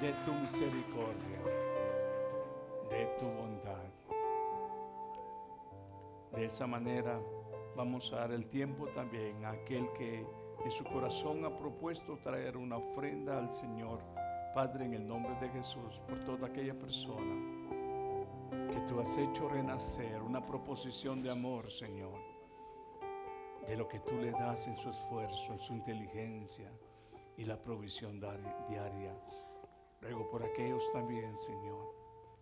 de tu misericordia, de tu bondad. De esa manera vamos a dar el tiempo también a aquel que en su corazón ha propuesto traer una ofrenda al Señor. Padre, en el nombre de Jesús, por toda aquella persona que tú has hecho renacer, una proposición de amor, Señor, de lo que tú le das en su esfuerzo, en su inteligencia y la provisión diaria. Ruego por aquellos también, Señor,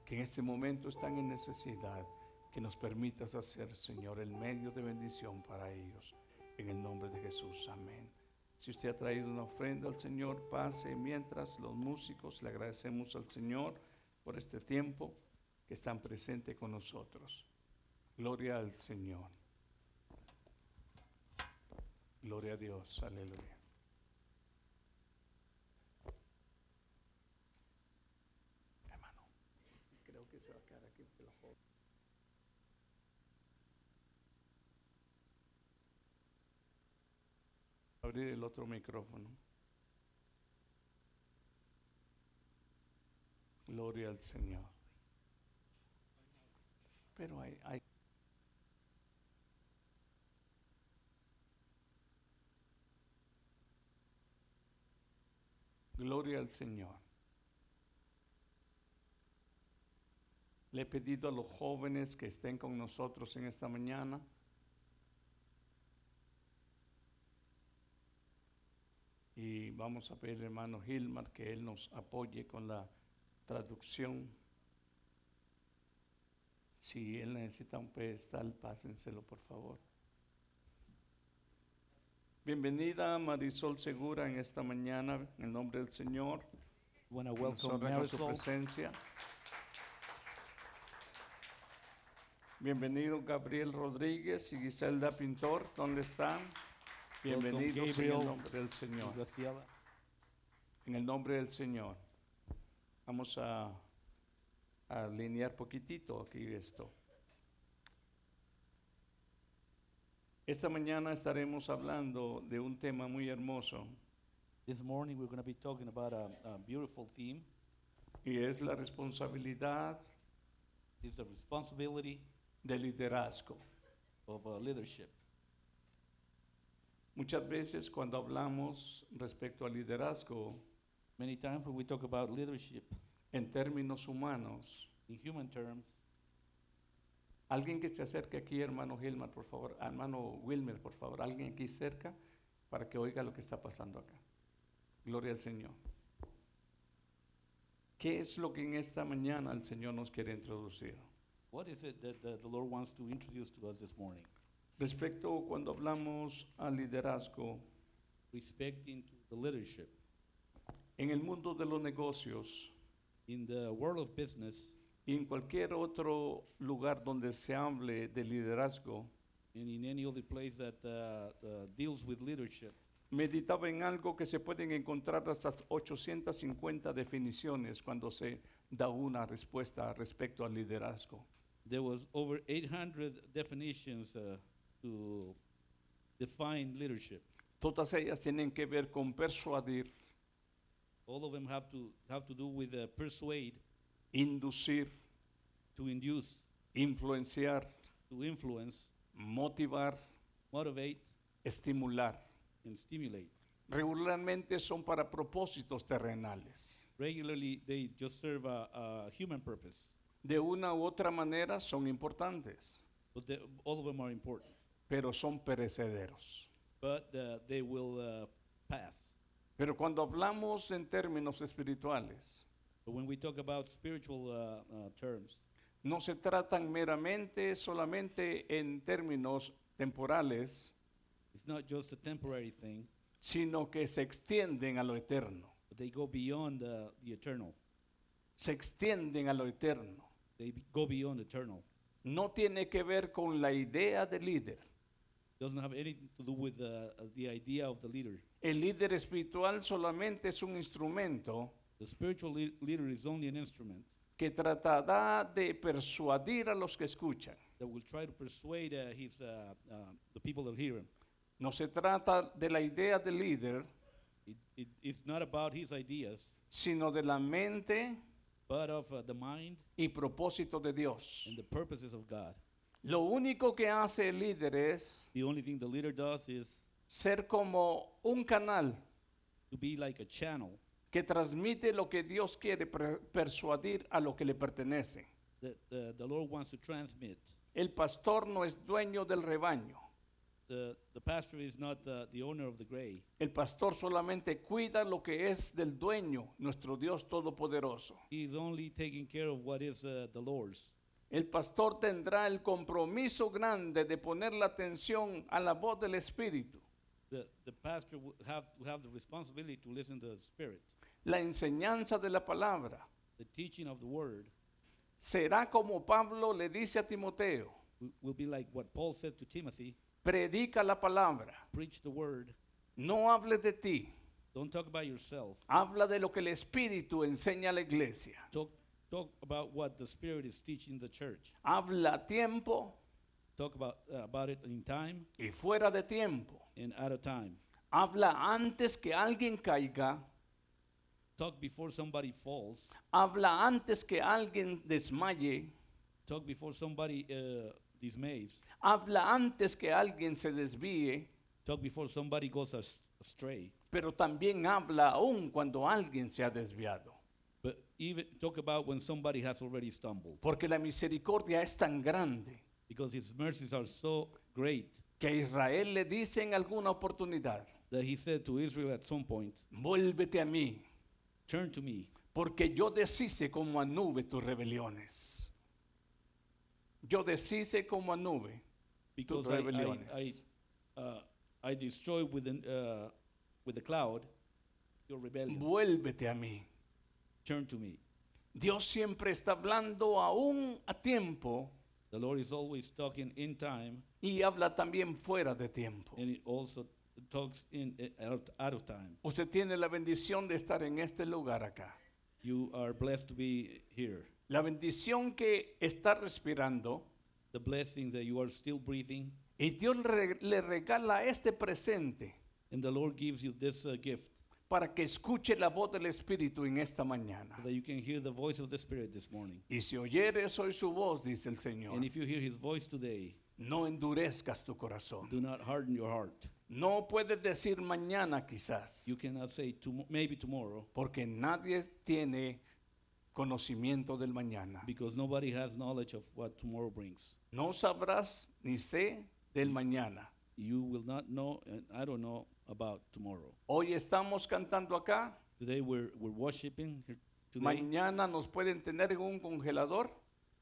que en este momento están en necesidad, que nos permitas hacer, Señor, el medio de bendición para ellos. En el nombre de Jesús, amén. Si usted ha traído una ofrenda al Señor, pase mientras los músicos le agradecemos al Señor por este tiempo que están presentes con nosotros. Gloria al Señor. Gloria a Dios. Aleluya. Hermano, creo que se va a quedar aquí por la joven. Abrir el otro micrófono. Gloria al Señor. Pero hay, hay Gloria al Señor. Le he pedido a los jóvenes que estén con nosotros en esta mañana. Y vamos a pedir, hermano Gilmar, que él nos apoye con la traducción. Si él necesita un pedestal, pásenselo, por favor. Bienvenida Marisol Segura en esta mañana, en el nombre del Señor. Nos welcome su presencia. Bienvenido Gabriel Rodríguez y Giselda Pintor, ¿dónde están? Welcome, Bienvenidos en el nombre del Señor. En el nombre del Señor. Vamos a, a alinear poquitito aquí esto. Esta mañana estaremos hablando de un tema muy hermoso This morning we're going to be talking about a, a beautiful theme. y es la responsabilidad It's the responsibility del liderazgo. of uh, leadership. Muchas veces cuando hablamos respecto al liderazgo Many times when we talk about leadership en términos humanos, in human terms, alguien que se acerque aquí, hermano Gilmar, por favor, hermano Wilmer, por favor, alguien aquí cerca para que oiga lo que está pasando acá. Gloria al Señor. ¿Qué es lo que en esta mañana el Señor nos quiere introducir? what is it that the, the Lord wants to introduce to us this morning? Respecto cuando hablamos al liderazgo. Respecting to the leadership. en el mundo de los negocios. In the world of business. Y en cualquier otro lugar donde se hable de liderazgo, and in any other place that uh, uh, deals with leadership, meditaba en algo que se pueden encontrar hasta 850 definiciones cuando se da una respuesta respecto al liderazgo. there was over 800 definitions uh, to define leadership. Todas ellas tienen que ver con persuadir, All of them have to have to do with uh, persuade, inducir, to induce, influenciar, to influence, motivar, motivate, estimular. and stimulate. Regularmente son para propósitos terrenales. Regularly, they just serve a, a human purpose, De una u otra manera son importantes, but they, all of them are important. Pero son perecederos. But uh, they will uh, pass. Pero cuando hablamos en términos espirituales, But when we talk about spiritual uh, uh, terms, no se tratan meramente solamente en términos temporales, it's not just a temporary thing, sino que se extienden a lo eterno. but they go beyond uh, the eternal. Se extienden a lo eterno. They be- go beyond eternal. No tiene que ver con la idea del líder. Doesn't have anything to do with uh, uh, the idea of the leader. El líder espiritual solamente es un instrumento The spiritual lea- leader is only an instrument que tratará de persuadir a los que escuchan. that will try to persuade uh, his uh, uh, the people that hear him. No se trata de la idea del líder, It, it, it's not about his ideas, sino de la mente but of uh, the mind y propósito de Dios. and the purposes of God. Lo único que hace el líder es The only thing the leader does is ser como un canal to be like a channel que transmite lo que Dios quiere per- persuadir a lo que le pertenece. that uh, the Lord wants to transmit. El pastor no es dueño del rebaño. The, the pastor is not the, the owner of the gray. El pastor solamente cuida lo que es del dueño, nuestro Dios Todopoderoso. He is only taking care of what is uh, the Lord's. El pastor tendrá el compromiso grande de poner la atención a la voz del Espíritu, The, the pastor will have, will have the responsibility to listen to the Spirit. la enseñanza de la palabra. The teaching of the Word Será como Pablo le dice a Timoteo, will, will be like what Paul said to Timothy predica la palabra, preach the Word. no hables de ti, Don't talk about yourself. habla de lo que el Espíritu enseña a la iglesia. Talk, talk about what the Spirit is teaching the church. Habla a tiempo Talk about, uh, about it in time y fuera de tiempo. and out of time. Habla antes que alguien caiga, Talk before somebody falls. habla antes que alguien desmaye, Talk before somebody uh, dismays. habla antes que alguien se desvíe, Talk before somebody goes as- astray. pero también habla aún cuando alguien se ha desviado. Even talk about when somebody has already stumbled. Porque la misericordia es tan grande Because his mercies are so great que a Israel le dice en alguna oportunidad, that he said to Israel at some point, vuélvete a mí, Turn to me, porque yo deshice como a nube tus rebeliones. Yo deshice como a nube because tus I, I, rebeliones. I, uh, I destroy with, an, uh, with the cloud your rebellions. Vuélvete a mí. Turn to me. Dios siempre está hablando aún a tiempo The Lord is always talking in time, y habla también fuera de tiempo. and it also talks in uh, out, out of time. Usted tiene la bendición de estar en este lugar acá. You are blessed to be here. La bendición que está respirando The blessing that you are still breathing, y Dios le regala este presente and the Lord gives you this uh, gift para que escuche la voz del Espíritu en esta mañana. that you can hear the voice of the Spirit this morning. Y si oyeres hoy su voz, dice el Señor, And if you hear His voice today, no endurezcas tu corazón. do not harden your heart. No puedes decir mañana quizás, You cannot say maybe tomorrow porque nadie tiene conocimiento del mañana. because nobody has knowledge of what tomorrow brings. No sabrás ni sé del mañana. You will not know, and I don't know about tomorrow. Hoy estamos cantando acá, Today we're, we're worshiping here today, mañana nos pueden tener en un congelador.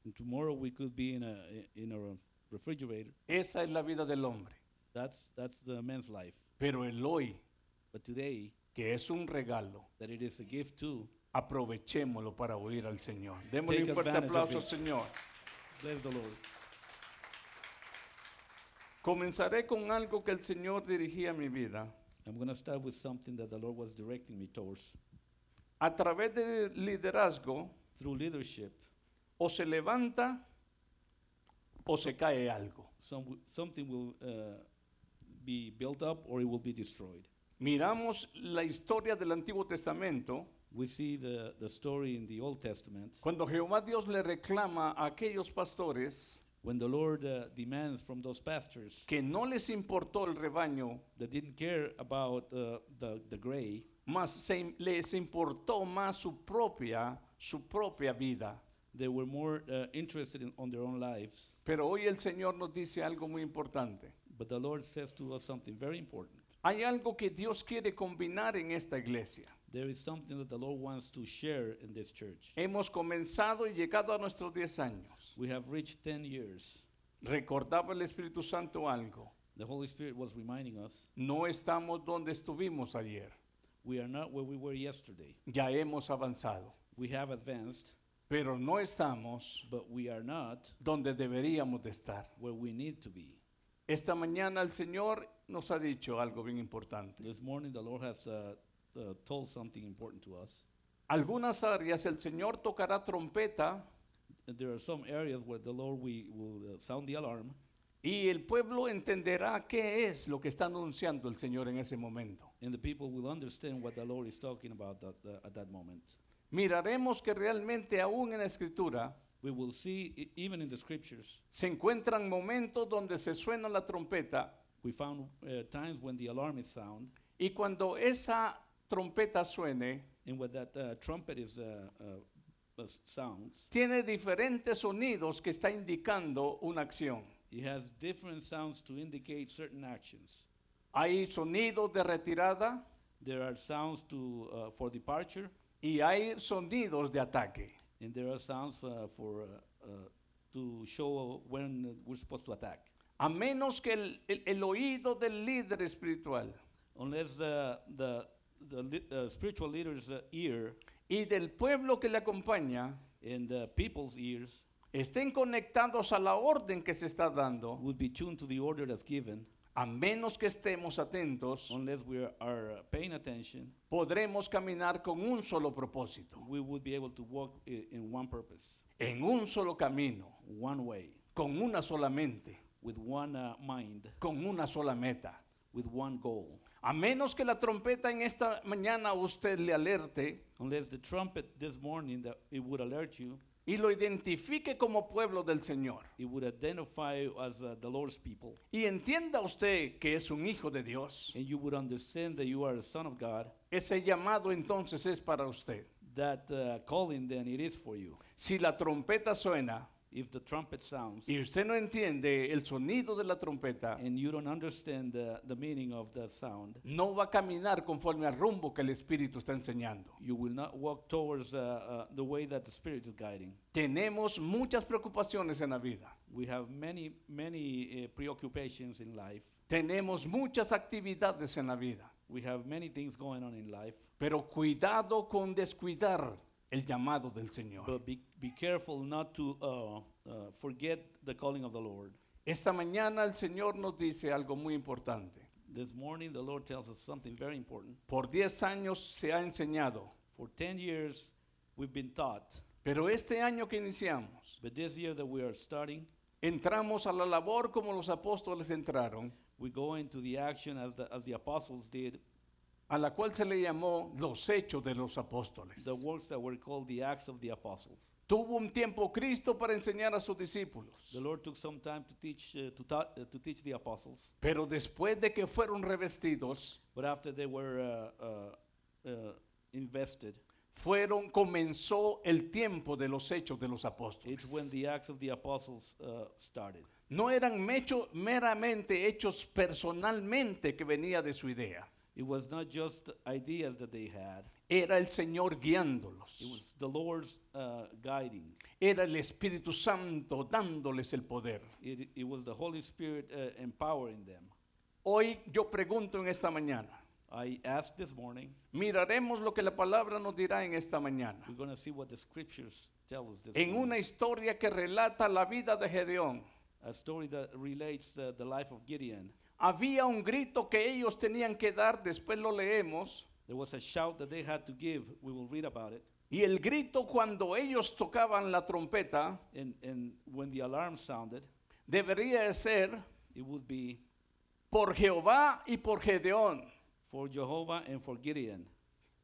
and tomorrow we could be in a in a refrigerator. Esa es la vida del hombre. That's that's the man's life. Pero el hoy, But today, que es un regalo, that it is a gift too. aprovechémoslo para oír al Señor. Démosle un fuerte aplauso. Señor. Bless the Lord. Comenzaré con algo que el Señor dirigía a mi vida. I'm going to start with something that the Lord was directing me towards. A través del liderazgo, Through leadership, o se levanta o se cae algo. some, something will uh, be built up or it will be destroyed. Miramos la historia del Antiguo Testamento We see the, the story in the Old Testament cuando Jehová Dios le reclama a aquellos pastores when the Lord uh, demands from those pastors que no les importó el rebaño, that didn't care about uh, the, the gray, más se- les importó más su propia, su propia vida. they were more uh, interested in, on their own lives. Pero hoy el Señor nos dice algo muy importante. But the Lord says to us something very important. Hay algo que Dios quiere combinar en esta iglesia. There is something that the Lord wants to share in this church. Hemos comenzado y llegado a nuestros 10 años. We have reached 10 years. Recordaba el Espíritu Santo algo. The Holy Spirit was reminding us No estamos donde estuvimos ayer. we are not where we were yesterday. Ya hemos avanzado. We have advanced, Pero no estamos but we are not donde deberíamos de estar. where we need to be. Esta mañana el Señor nos ha dicho algo bien importante. This morning, the Lord has uh, uh, told something important to us. Algunas áreas el Señor tocará trompeta There are some areas where the Lord we will uh, sound the alarm, Y el pueblo entenderá qué es lo que está anunciando el Señor en ese momento. And the people will understand what the Lord is talking about that, uh, at that moment. Miraremos que realmente aún en la escritura We will see, e- even in the scriptures, se encuentran momentos donde se suena la trompeta we found uh, times when the alarm is sound, y cuando esa trompeta suene, and when that uh, trumpet is uh, uh, uh, sounds, tiene diferentes sonidos que está indicando una acción. it has different sounds to indicate certain actions. Hay sonidos de retirada There are sounds to uh, for departure, y hay sonidos de ataque. and there are sounds uh, for uh, uh, to show when we're supposed to attack. A menos que el, el- el oído del líder espiritual Unless uh, the the uh, spiritual leader's uh, ear y del pueblo que le acompaña and the people's ears estén conectados a la orden que se está dando, would be tuned to the order that's given, a menos que estemos atentos, unless we are, uh, paying attention, podremos caminar con un solo propósito, we would be able to walk in one purpose, en un solo camino, one way, con una sola mente, with one uh, mind, con una sola meta. with one goal. A menos que la trompeta en esta mañana usted le alerte Unless the trumpet this morning that it would alert you, y lo identifique como pueblo del Señor. it would identify you as uh, the Lord's people, Y entienda usted que es un hijo de Dios. and you would understand that you are a son of God. Ese llamado entonces es para usted. That uh, calling then it is for you. Si la trompeta suena If the trumpet sounds y usted no entiende el sonido de la trompeta, and you don't understand the, the meaning of the sound, no va a caminar conforme al rumbo que el Espíritu está enseñando. you will not walk towards uh, uh, the way that the Spirit is guiding. Tenemos muchas preocupaciones en la vida. We have many, many uh, preoccupations in life. Tenemos muchas actividades en la vida. We have many things going on in life, Pero cuidado con descuidar el llamado del Señor. but be, be careful not to uh, uh, forget the calling of the Lord. Esta mañana el Señor nos dice algo muy importante. This morning, the Lord tells us something very important. Por 10 años se ha enseñado, For 10 years, we've been taught, pero este año que iniciamos, but this year that we are starting, entramos a la labor como los apóstoles entraron, we go into the action as the, as the apostles did, a la cual se le llamó los hechos de los apóstoles. the works that were called the Acts of the Apostles. Tuvo un tiempo Cristo para enseñar a sus discípulos, The Lord took some time to teach, uh, to, ta- uh, to teach the apostles, pero después de que fueron revestidos, but after they were uh, uh, uh, invested, fueron comenzó el tiempo de los hechos de los apóstoles. it's when the Acts of the Apostles uh, started. No eran mecho- meramente hechos personalmente que venía de su idea. It was not just ideas that they had, Era el Señor guiándolos. it was the Lord's uh, guiding. Era el Espíritu Santo dándoles el poder. It, it was the Holy Spirit uh, empowering them. Hoy yo pregunto en esta mañana, I asked this morning, miraremos lo que la palabra nos dirá en esta mañana. we're going to see what the scriptures tell us this En morning. una historia que relata la vida de Gedeón, A story that relates uh, the life of Gideon. Había un grito que ellos tenían que dar, después lo leemos, There was a shout that they had to give. We will read about it. y el grito cuando ellos tocaban la trompeta And, and when the alarm sounded, debería de ser it would be por Jehová y por Gedeón. for Jehovah and for Gideon.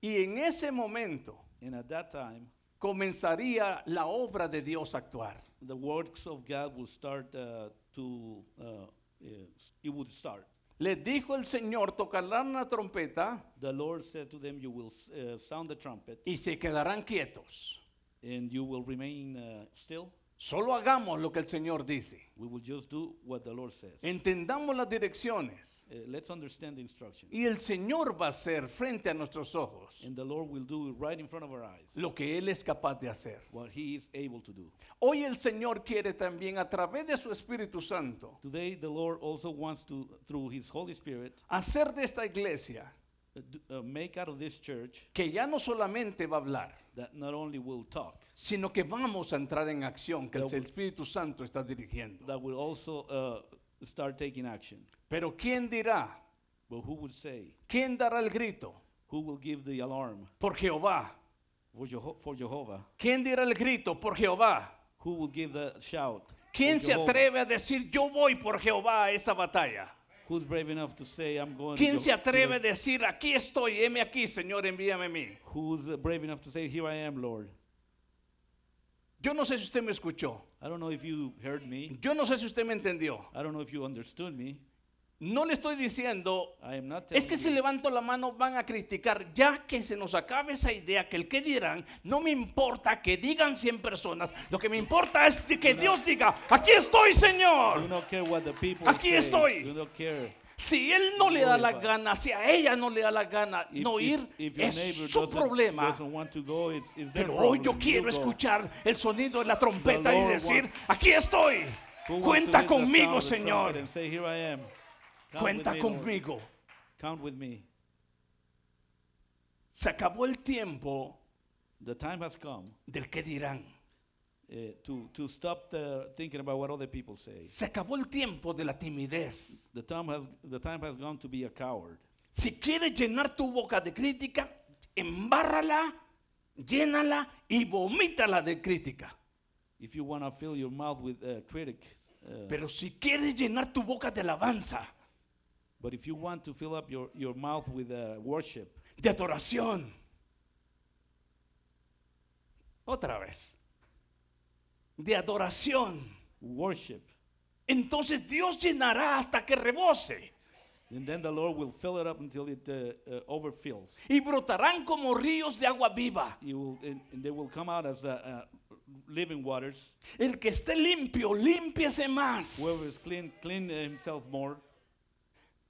Y en ese momento And at that time, comenzaría la obra de Dios a actuar. the works of God will start uh, to, uh, it would start. Les dijo el Señor, tocarán la trompeta The Lord said to them, You will uh, sound the trumpet, y se quedarán quietos. and you will remain uh, still. Solo hagamos lo que el Señor dice. We will just do what the Lord says. Entendamos las direcciones. Uh, let's understand the instructions. Y el Señor va a hacer frente a nuestros ojos And the Lord will do right in front of our eyes lo que Él es capaz de hacer. what He is able to do. Hoy el Señor quiere también a través de su Espíritu Santo Today, the Lord also wants to, through His Holy Spirit, hacer de esta iglesia make out of this church que ya no solamente va a hablar, that not only will talk, sino que vamos a entrar en acción, que el Espíritu Santo está dirigiendo. that will also uh, start taking action. Pero ¿quién dirá? But who would say? ¿Quién dará el grito? Who will give the alarm Por Jehová. for, Jeho- for Jehovah? ¿Quién dirá el grito? Por Jehová. Who will give the shout? ¿Quién se atreve a decir yo voy por Jehová a esa batalla? Who's brave enough to say, I'm going ¿Quién to se atreve a decir aquí estoy, heme aquí, Señor, envíame a mí? Who's brave enough to say, Here I am, Lord? Yo no sé si usted me escuchó. I don't know if you heard me. Yo no sé si usted me entendió. I don't know if you understood me. No le estoy diciendo, es que si levanto la mano van a criticar, ya que se nos acabe esa idea que el que dirán, no me importa que digan 100 personas, lo que me importa es que Dios diga, aquí estoy Señor. Aquí say. estoy. Si él no le da la gana, si a ella no le da la gana no ir, es su problema. Pero hoy yo quiero escuchar el sonido de la trompeta y decir, aquí estoy. Cuenta conmigo, Señor. Count Cuenta with me, Lord. conmigo. Count with me. Se acabó el tiempo The time has come del que dirán. uh, to, to stop the, thinking about what other people say. Se acabó el tiempo de la timidez. The time has, the time has gone to be a coward. Si quieres llenar tu boca de crítica, embárrala, llénala y vomítala de crítica. If you want to fill your mouth with uh, critic, uh, Pero si quieres llenar tu boca de alabanza, but if you want to fill up your, your mouth with uh, worship, de adoración, otra vez, de adoración, worship, entonces Dios llenará hasta que rebose and then the Lord will fill it up until it uh, uh, overfills. y brotarán como ríos de agua viva. Will, and, and they will come out as uh, uh, living waters. El que esté limpio, límpiese más. Whoever is clean, clean himself more.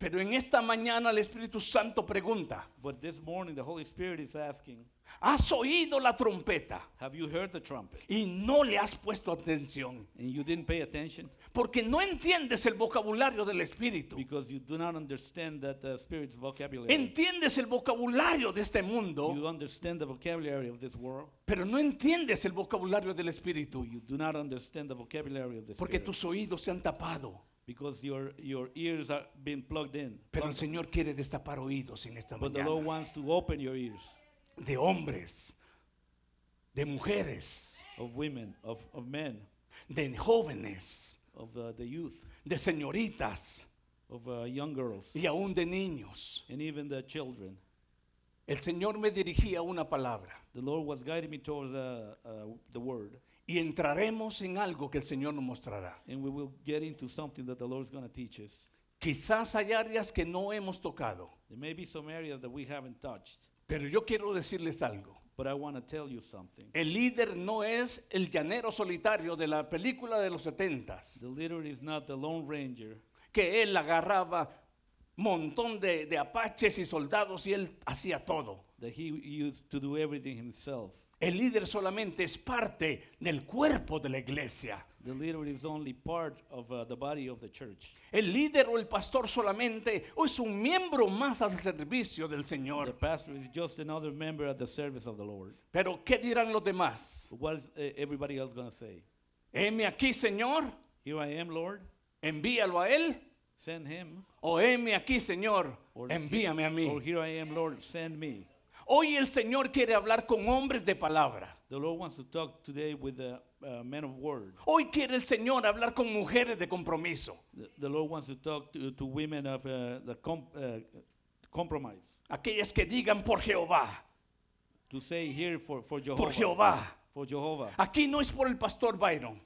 Pero en esta mañana el Espíritu Santo pregunta, But this morning, the Holy Spirit is asking, ¿has oído la trompeta Have you heard the trumpet? y no le has puesto atención? And you didn't pay attention Porque no entiendes el vocabulario del Espíritu. because you do not understand that the Spirit's vocabulary. Entiendes el vocabulario de este mundo, You understand the vocabulary of this world, pero no entiendes el vocabulario del Espíritu. you do not understand the vocabulary of the Porque Spirit tus oídos se han tapado. Because your, your ears are being plugged in. Pero el Señor quiere destapar oídos en esta But the Lord mañana. wants to open your ears De hombres, de mujeres, of women, of, of men, de jóvenes, of uh, the youth, de señoritas of uh, young girls, y aún de niños. and even the children. El Señor me dirigía una palabra The Lord was guiding me towards uh, uh, the Word. Y entraremos en algo que el Señor nos mostrará. And we will get into something that the Lord is going to teach us. Quizás hay áreas que no hemos tocado, There may be some areas that we haven't touched, pero yo quiero decirles algo. but I want to tell you something. El líder no es el llanero solitario de la película de los setentas, The leader is not the Lone Ranger que él agarraba montón de, de apaches y soldados y él hacía todo. that he used to do everything himself. El líder solamente es parte del cuerpo de la iglesia. The leader is only part of uh, the body of the church. El líder o el pastor solamente es un miembro más al servicio del The Señor. pastor is just another member at the service of the Lord. Pero ¿qué dirán los demás? What is uh, everybody else going to say? Heme aquí, Señor, Here I am, Lord. envíalo a él. Send him. O heme aquí, Señor, Or, envíame a or mí. here I am, Lord. Send me. Hoy el Señor quiere hablar con hombres de palabra. The Lord wants to talk today with the uh, men of word. Hoy quiere el Señor hablar con mujeres de compromiso. The, the Lord wants to talk to, to women of uh, the uh, compromise. Aquellas que digan por Jehová, To say here for, for Jehovah. por Jehová. For Jehovah. Aquí no es por el pastor Byron,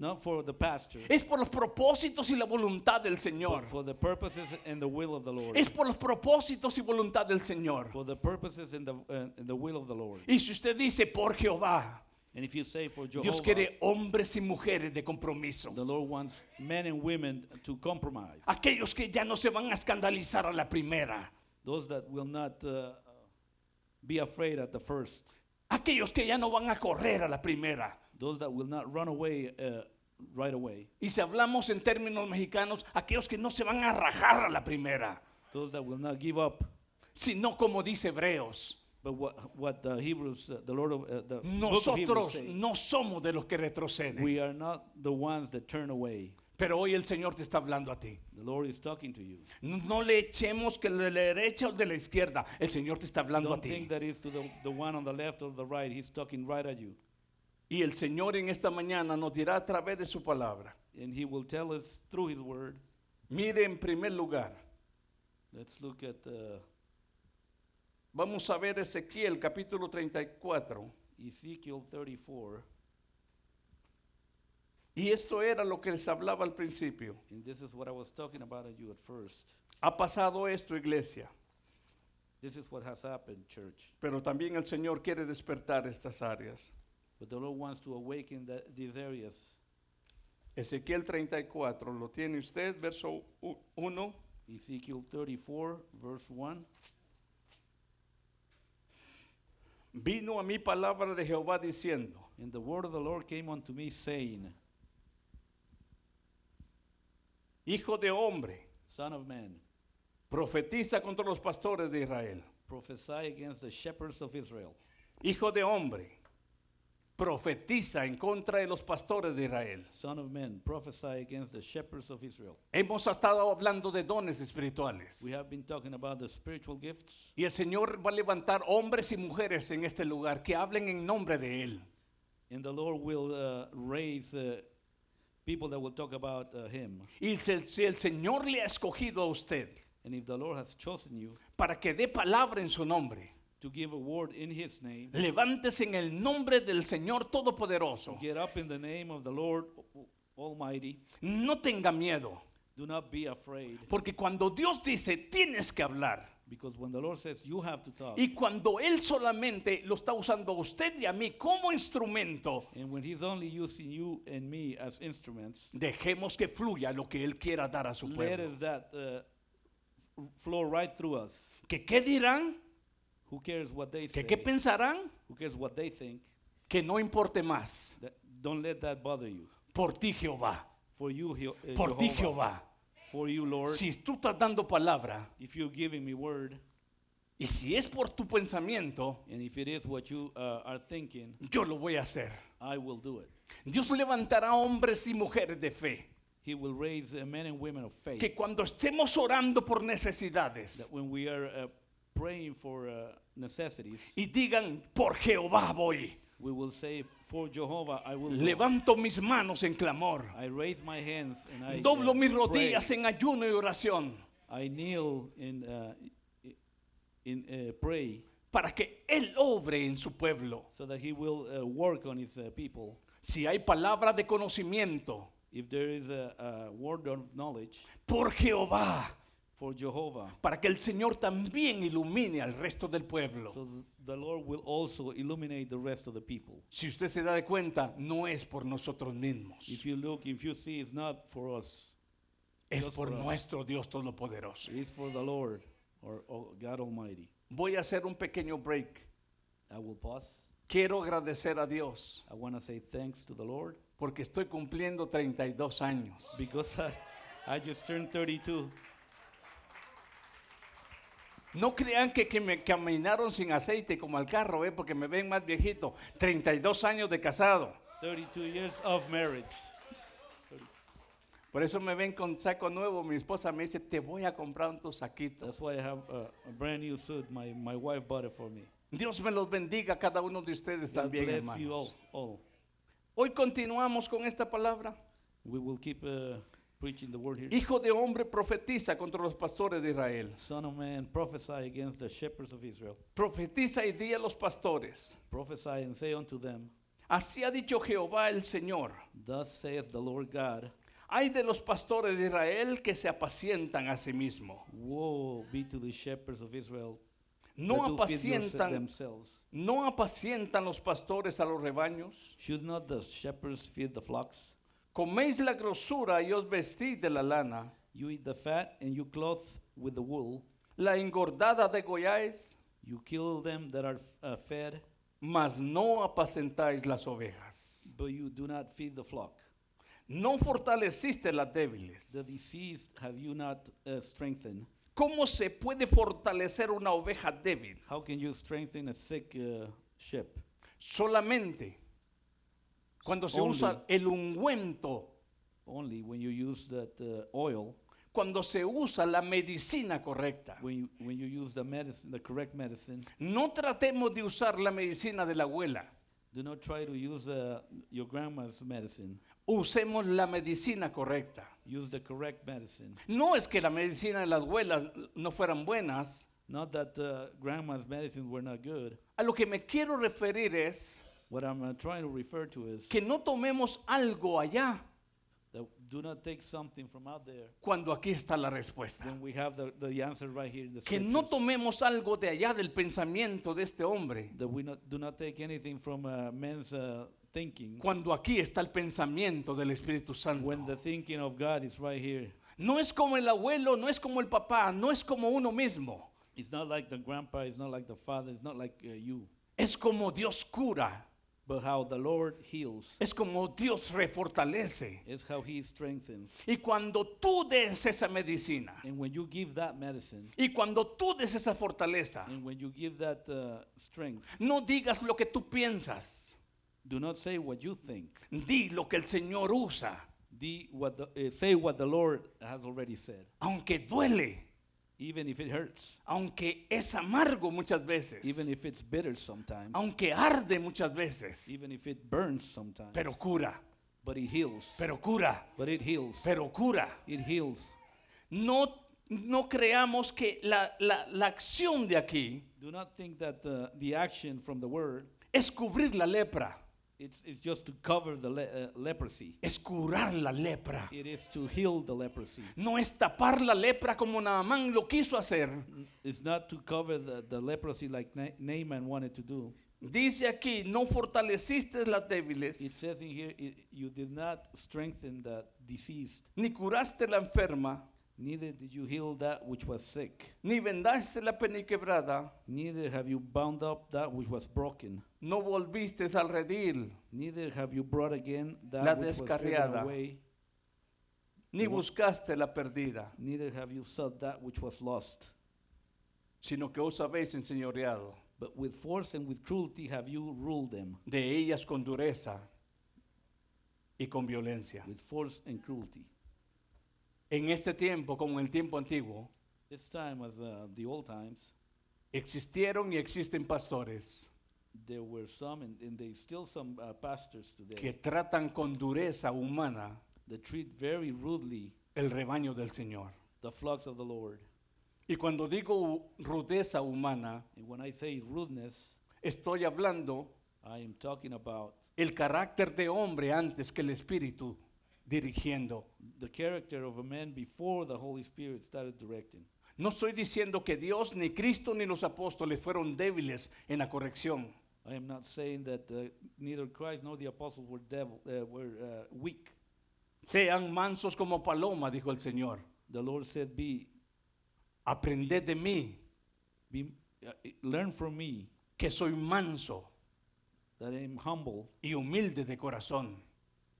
Not for the pastor. es por los propósitos y la voluntad del Señor. But for the purposes and the will of the Lord. Es por los propósitos y voluntad del Señor. For the purposes and the, uh, and the will of the Lord. Y si usted dice por Jehová, And if you say for Dios Jehovah, quiere hombres y mujeres de compromiso. the Lord wants men and women to compromise. Aquellos que ya no se van a escandalizar a la primera. Those that will not uh, be afraid at the first. Aquellos que ya no van a correr a la primera. Those that will not run away uh, right away. Y si hablamos en términos mexicanos, aquellos que no se van a rajar a la primera, Those that will not give up. sino como dice Hebreos, But what, what the Hebrews, uh, the Lord of uh, the book of Hebrews nosotros say, no somos de los que retroceden. we are not the ones that turn away. Pero hoy el Señor te está hablando a ti. The Lord is talking to you. No, le echemos que de la derecha o de la izquierda. El Señor te está hablando a Don't ti. think that is to the, the one on the left or the right. He's talking right at you. Y el Señor en esta mañana nos dirá a través de su palabra. And He will tell us through His Word. Mire en primer lugar, Let's look at uh, vamos a ver Ezequiel capítulo 34. Ezekiel 34. Y esto era lo que les hablaba al principio. And this is what I was talking about at you at first. Ha pasado esto, iglesia, This is what has happened, church. pero también el Señor quiere despertar estas áreas. But the Lord wants to awaken the, these areas. Ezequiel 34, ¿lo tiene usted? Verso 1. Ezekiel 34, verse 1. Vino a mí palabra de Jehová diciendo, And the word of the Lord came unto me, saying, Hijo de hombre, Son of man, profetiza contra los pastores de Israel. prophesy against the shepherds of Israel. Hijo de hombre, profetiza en contra de los pastores de Israel. Son of man, prophesy against the shepherds of Israel. Hemos estado hablando de dones espirituales. We have been talking about the spiritual gifts, Y el Señor va a levantar hombres y mujeres en este lugar que hablen en nombre de Él. and the Lord will uh, raise uh, people that will talk about uh, Him. Y si, si el Señor le ha escogido a usted And if the Lord has chosen you para que dé palabra en su nombre, to give a word in His name, levántese en el nombre del Señor Todopoderoso. get up in the name of the Lord Almighty. No tenga miedo, Do not be afraid, porque cuando Dios dice tienes que hablar, because when the Lord says you have to talk, y cuando Él solamente lo está usando a usted y a mí como instrumento, and when He's only using you and me as instruments, dejemos que fluya lo que Él quiera dar a su let pueblo. us that uh, flow right through us. ¿Que qué dirán? Who cares what they ¿Que say? qué pensarán? Who cares what they think? Que no importe más. That, don't let that bother you. Por ti, Jehová. For you, uh, Por ti. Jehová. For you, Lord. Si tú estás dando palabra, If you're giving me word, y si es por tu pensamiento, and if it is what you uh, are thinking, yo lo voy a hacer. I will do it. Dios levantará hombres y mujeres de fe. He will raise uh, men and women of faith. Que cuando estemos orando por necesidades that when we are uh, praying for uh, necessities, y digan, por Jehová voy, we will say, For Jehovah I will. go." levanto mis manos en clamor, I raise my hands and I doblo uh, mis pray. rodillas en ayuno y oración, I kneel in uh, in uh, pray para que Él obre en su pueblo. so that He will uh, work on His uh, people. Si hay palabra de conocimiento, If there is a, a word of knowledge por Jehová, for Jehovah, para que el Señor también ilumine al resto del pueblo. so th- the Lord will also illuminate the rest of the people. Si usted se da de cuenta, no es por nosotros mismos, If you look, if you see, it's not for us. es just por for us. nuestro Dios Todopoderoso. It's for the Lord or, or God Almighty. Voy a hacer un pequeño break. I will pause. Quiero agradecer a Dios I want to say thanks to the Lord porque estoy cumpliendo 32 años. because I, I just turned 32. No crean que, que me caminaron sin aceite como al carro, ¿eh? porque me ven más viejito. 32 años de casado. 32 years of marriage. Por eso me ven con saco nuevo. Mi esposa me dice, te voy a comprar un tu saquito. That's why I have a, a brand new suit. My, my wife bought it for me. Dios me los bendiga a cada uno de ustedes God también, bless you all, hermanos. all. Hoy continuamos con esta palabra. We will keep uh, preaching the word here. Hijo de hombre profetiza contra los pastores de Israel. Son of man, prophesy against the shepherds of Israel. Profetiza y di a los pastores. Prophesy and say unto them, Así ha dicho Jehová el Señor. Thus saith the Lord God, Hay de los pastores de Israel que se apacientan a sí mismos. Woe be to the shepherds of Israel No apacientan, no apacientan los pastores a los rebaños. Should not the shepherds feed the flocks? Coméis la grosura y os vestís de la lana. You eat the fat and you clothe with the wool. La engordada degolláis, You kill them that are uh, fed, mas no apacentáis las ovejas. but you do not feed the flock. No fortaleciste las débiles. The diseased have you not uh, strengthened. ¿Cómo se puede fortalecer una oveja débil? How can you strengthen a sick uh, ship? Solamente cuando se Only. usa el ungüento, Only when you use that uh, oil, cuando se usa la medicina correcta. when you, when you use the medicine, the correct medicine. No tratemos de usar la medicina de la abuela. Do not try to use uh, your grandma's medicine. Usemos la medicina correcta. Use the correct medicine. No es que la medicina de las abuelas no fueran buenas. Not that uh, grandma's medicines were not good. A lo que me quiero referir es What I'm uh, trying to refer to is que no tomemos algo allá that do not take something from out there cuando aquí está la respuesta. when we have the, the answer right here in the Que no scriptures. tomemos algo de allá del pensamiento de este hombre that we not, do not take anything from uh, men's uh, thinking cuando aquí está el pensamiento del Espíritu Santo. when the thinking of God is right here. No es como el abuelo, no es como el papá, no es como uno mismo. It's not like the grandpa, it's not like the father, it's not like uh, you, Es como Dios cura, but how the Lord heals. es como Dios refortalece. It's how He strengthens. Y cuando tú des esa medicina, And when you give that medicine, y cuando tú des esa fortaleza, and when you give that uh, strength, no digas lo que tú piensas, do not say what you think. di lo que el Señor usa, The, what the, uh, say what the Lord has already said, aunque duele, even if it hurts, aunque es amargo muchas veces, even if it's bitter sometimes, aunque arde muchas veces, even if it burns sometimes. pero cura, but it heals. pero cura, But it heals. pero cura. It heals. No, no creamos que la, la- la acción de aquí Do not think that the, the action from the word es cubrir la lepra, it's, it's just to cover the le- uh, leprosy. es curar la lepra. It is to heal the leprosy. No es tapar la lepra como Naamán lo quiso hacer. It's not to cover the, the leprosy like Na- Naaman wanted to do. Dice aquí, no fortaleciste las It débiles, says in here, it, you did not strengthen the diseased, ni curaste la enferma, neither did you heal that which was sick, ni vendaste la peniquebrada, neither have you bound up that which was broken, no volviste al redil, neither have you brought again that La which was driven away, ni buscaste la perdida, neither have you sought that which was lost. sino que os habéis enseñoreado. But with force and with cruelty have you ruled them, de ellas con dureza y con violencia. with force and cruelty. En este tiempo, como en el tiempo antiguo, This time, as uh, the old times, existieron y existen pastores there were some, and, and still some uh, pastors today que tratan con dureza humana that treat very rudely el rebaño del Señor. the flocks of the Lord. Y cuando digo rudeza humana, And when I say rudeness, estoy hablando I am talking about el carácter de hombre antes que el espíritu dirigiendo. the character of a man before the Holy Spirit started directing. No estoy diciendo que Dios, ni Cristo, ni los apóstoles fueron débiles en la corrección. I am not saying that uh, neither Christ nor the apostles were devil, uh, were uh, weak. Sean mansos como paloma, dijo el Señor. The Lord said, "Be, Aprended de mí, be uh, learn from me que soy manso that I am humble, y humilde de corazón.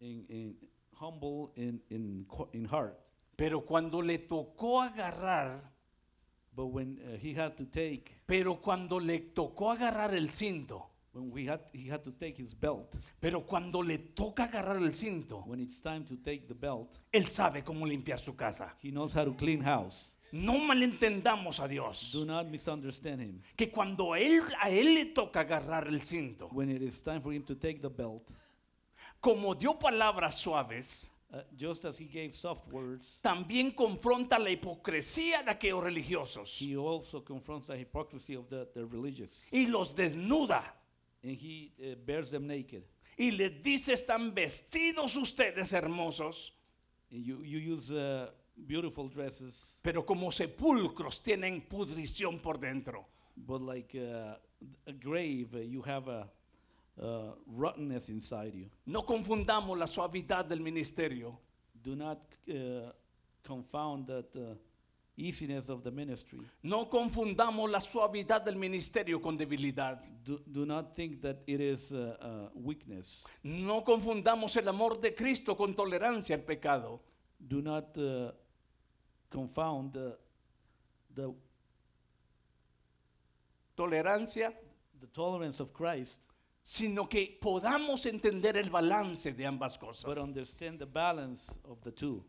in, in humble in in in heart." Pero cuando le tocó agarrar, But when uh, he had to take, pero cuando le tocó agarrar el cinto, when we had, he had to take his belt. pero cuando le toca agarrar el cinto, When it's time to take the belt, él sabe cómo limpiar su casa. he knows how to clean house. No malentendamos a Dios. Do not misunderstand him. Que cuando él, a él le toca agarrar el cinto, When it is time for him to take the belt, como dio palabras suaves, uh, just as he gave soft words, también confronta la hipocresía de aquellos religiosos he also confronts the hypocrisy of the, the religious. y los desnuda And he uh, bears them naked. y les dice, están vestidos ustedes hermosos, And you, you use uh, beautiful dresses, pero como sepulcros tienen pudrición por dentro. but like a grave, you have a uh, rottenness inside you. No confundamos la suavidad del ministerio Do not uh, confound that uh, easiness of the ministry. No confundamos la suavidad del ministerio con debilidad. Do, do not think that it is uh, uh, weakness. No confundamos el amor de Cristo con tolerancia al pecado. Do not uh, confound the, the, Tolerancia, the tolerance of Christ, sino que podamos entender el balance de ambas cosas. but understand the balance of the two.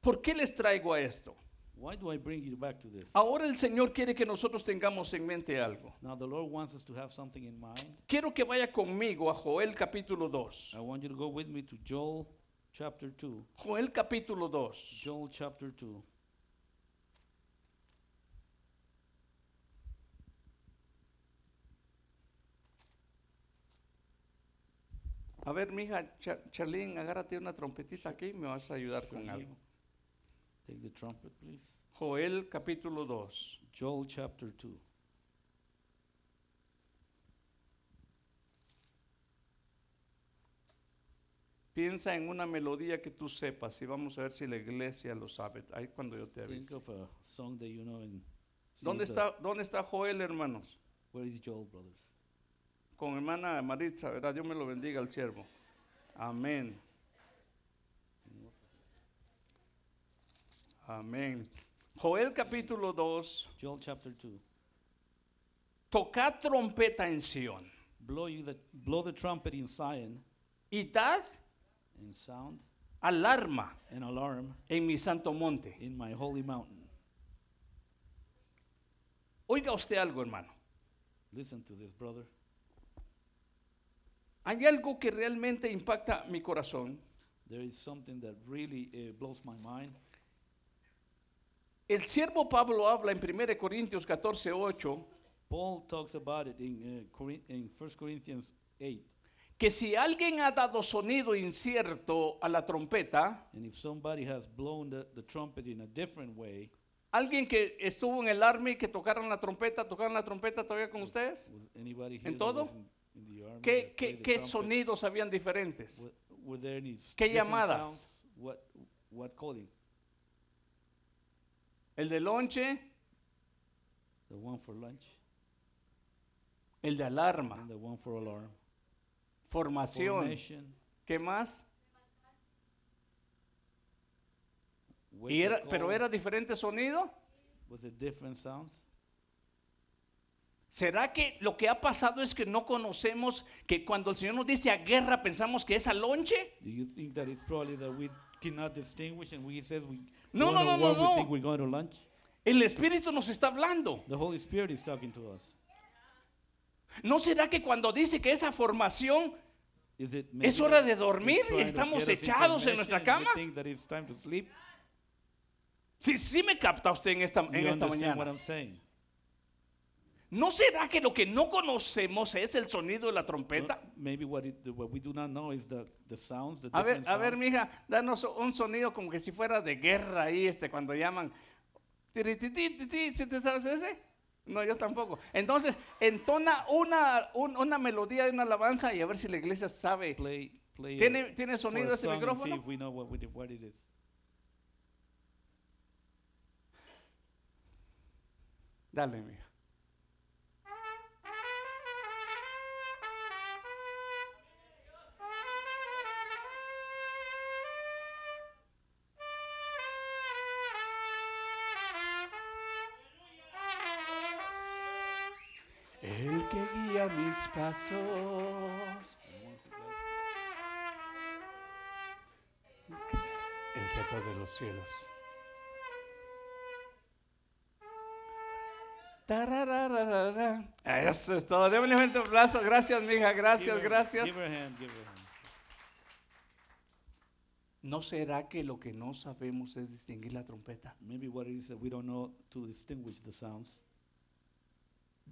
¿Por qué les traigo a esto? Why do I bring you back to this? Ahora el Señor quiere que nosotros tengamos en mente algo. Now the Lord wants us to have something in mind. Quiero que vaya conmigo a Joel capítulo 2. I want you to go with me to Joel chapter 2. Joel capítulo 2. Joel chapter 2. A ver, mija, Cha- Charlene, agárrate una trompetita aquí y me vas a ayudar con algo. Take the trumpet, please. Joel capítulo 2. Joel chapter 2. Piensa en una melodía que tú sepas y vamos a ver si la iglesia lo sabe. Ahí cuando yo te Think avise. of a song that you know and ¿Dónde está, ¿Dónde está Joel, hermanos? Where is Joel, brothers? Con hermana Maritza, ¿verdad? Dios me lo bendiga al siervo. Amén. Amén. Joel capítulo 2. Joel chapter 2. Tocad trompeta en Sión Blow you the blow the trumpet in Zion y dad and sound alarma an alarm en mi santo monte. in my holy mountain. Oiga usted algo, hermano. Listen to this, brother. Hay algo que realmente impacta mi corazón. There is something that really uh, blows my mind. El siervo Pablo habla en 1 Corintios 14, 8, Paul talks about it in, uh, in 1 Corinthians 8. que si alguien ha dado sonido incierto a la trompeta, And if somebody has blown the, the trumpet in a different way, alguien que estuvo en el army, que tocaron la trompeta, tocaron la trompeta todavía con ustedes, was anybody here ¿En that todo? was in, ¿qué, sonidos habían diferentes? ¿Qué llamadas? sounds? What, what calling? El de lonche, The one for lunch el de alarma, and the one for alarm. formación, Formation, ¿qué más? Y era, pero era diferente sonido. Was it different sounds? ¿Será que lo que ha pasado es que no conocemos que cuando el Señor nos dice a guerra pensamos que es a lonche? Do you think that it's probably that we cannot distinguish and we says we No, no, no, no, we no. think we're going to lunch? El Espíritu nos está hablando. The Holy Spirit is talking to us. ¿No será que cuando dice que esa formación Es hora de dormir y estamos echados en nuestra cama? think that it's time to sleep? Sí, sí me capta usted en esta, en esta mañana. ¿No será que lo que no conocemos es el sonido de la trompeta? maybe what, it, what we do not know is the, the sounds, the A ver, a ver, mija, danos un sonido como que si fuera de guerra ahí, este, cuando llaman. ¿Sí te sabes ese? No, yo tampoco. Entonces, entona una, un- una melodía y una alabanza y a ver si la iglesia sabe. Play, play ¿Tiene, a- ¿tiene sonido ese micrófono? if we know what, we, what it is. Dale, mija. Mis pasos. El creador de los cielos. Tarararara. Eso es todo. Démosle un aplauso. Gracias, mija. Gracias, Give her- gracias. Give her a hand, give her a hand. ¿No será que lo que no sabemos es distinguir la trompeta? Maybe what it is that we don't know to distinguish the sounds.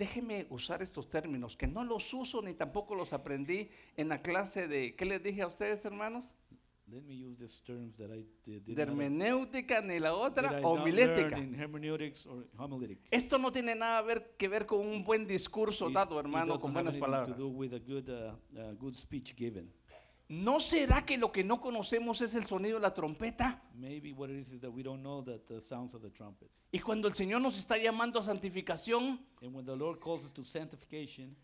Déjeme usar estos términos, que no los uso ni tampoco los aprendí en la clase de, ¿qué les dije a ustedes, hermanos? Let me use these terms that I did, did De hermenéutica ni la otra, homilética. Esto no tiene nada ver- que ver con un buen discurso It- dado, hermano, con buenas palabras. to do with a good, uh, uh, good speech given. ¿No será que lo que no conocemos es el sonido de la trompeta? Maybe what it is is that we don't know that the sounds of the trumpets. Y cuando el Señor nos está llamando a santificación, And when the Lord calls us to sanctification,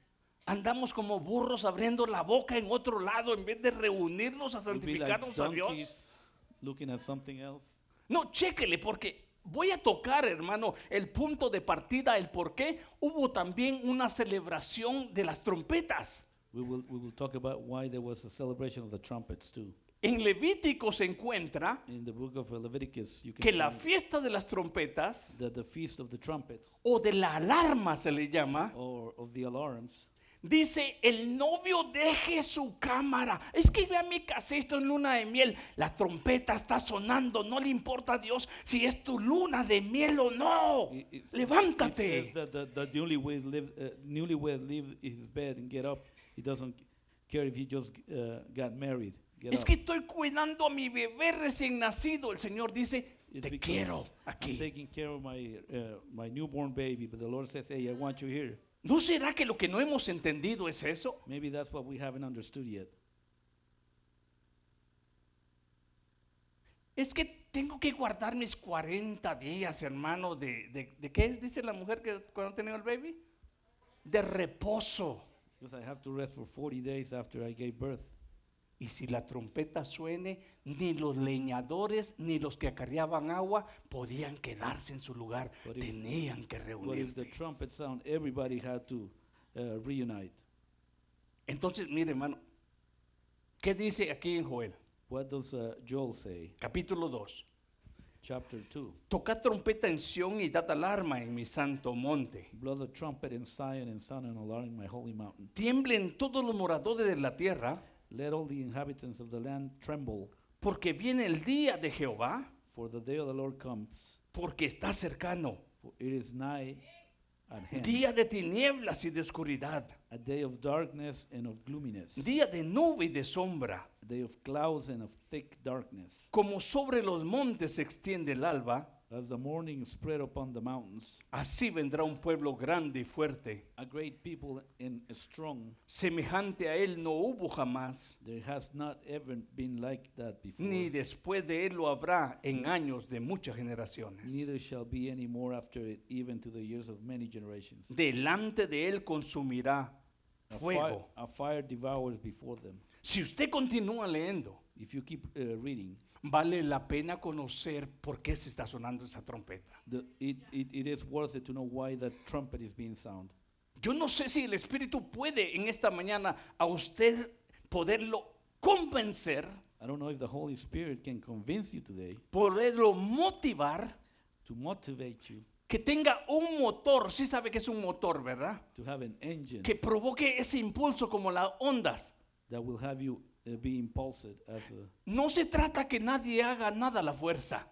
andamos como burros abriendo la boca en otro lado en vez de reunirnos a we'll be like santificarnos a Dios. donkeys looking at something else. No, chéquele, porque voy a tocar, hermano, el punto de partida, el por qué hubo también una celebración de las trompetas. We will, we will talk about why there was a celebration of the trumpets too. En Levítico se encuentra In the book of Leviticus, you que can la find fiesta de las trompetas that the feast of the trumpets o de la alarma se le llama, or of the alarms, dice el novio deje su cámara. Es que vea mi casa, esto en luna de miel, la trompeta está sonando, no le importa a Dios si es tu luna de miel o no. It- it- It Levántate. says that the, the newlywed live, uh, newlywed leave his bed and get up. He doesn't care if he just uh, got married. Get Es que estoy cuidando a mi bebé recién nacido. El Señor dice, It's te quiero I'm aquí. taking care of my uh, my newborn baby, but the Lord says, "Hey, I want you here." ¿No será que lo que no hemos entendido es eso? Maybe that's what we haven't understood yet. Es que tengo que guardar mis 40 días, hermano, de, de, ¿de qué es? Dice la mujer que cuando ha tenido el baby. De reposo. Because I have to rest for 40 days after I gave birth. Y si la trompeta suene, ni los leñadores ni los que acarreaban agua podían quedarse en su lugar. But if- Tenían que But if the reunirse. trumpet sound, everybody had to uh, reunite. Entonces, mire, hermano, ¿qué dice aquí en Joel? What does uh, Joel say? Capítulo 2. Chapter 2. Tocad trompeta en Sión y dad alarma en mi santo monte. Blow the trumpet in Zion and sound an alarm in my holy mountain. Tiemblen todos los moradores de la tierra, Let all the inhabitants of the land tremble, porque viene el día de Jehová, for the day of the Lord comes, porque está cercano. for it is nigh at hand. Día de tinieblas y de oscuridad, A day of darkness and of gloominess. día de nube y de sombra. A day of clouds and of thick darkness. Como sobre los montes se extiende el alba, As the morning spread upon the mountains, así vendrá un pueblo grande y fuerte. a great people and strong. Semejante a él no hubo jamás, There has not ever been like that before. ni después de él lo habrá en años de muchas generaciones. Neither shall be any more after it, even to the years of many generations. Delante de él consumirá A fire, fuego. a fire devours before them. Si usted continúa leyendo, If you keep uh, reading, vale la pena conocer por qué se está sonando esa trompeta. the, it, it, it is worth it to know why that trumpet is being sound. Yo no sé si el Espíritu puede en esta mañana a usted poderlo convencer, I don't know if the Holy Spirit can convince you today poderlo motivar, to motivate you que tenga un motor, sí sabe que es un motor, ¿verdad? to have an engine Que provoque ese impulso como las ondas. that will have you uh, be impulsed as a. No se trata que nadie haga nada a la fuerza,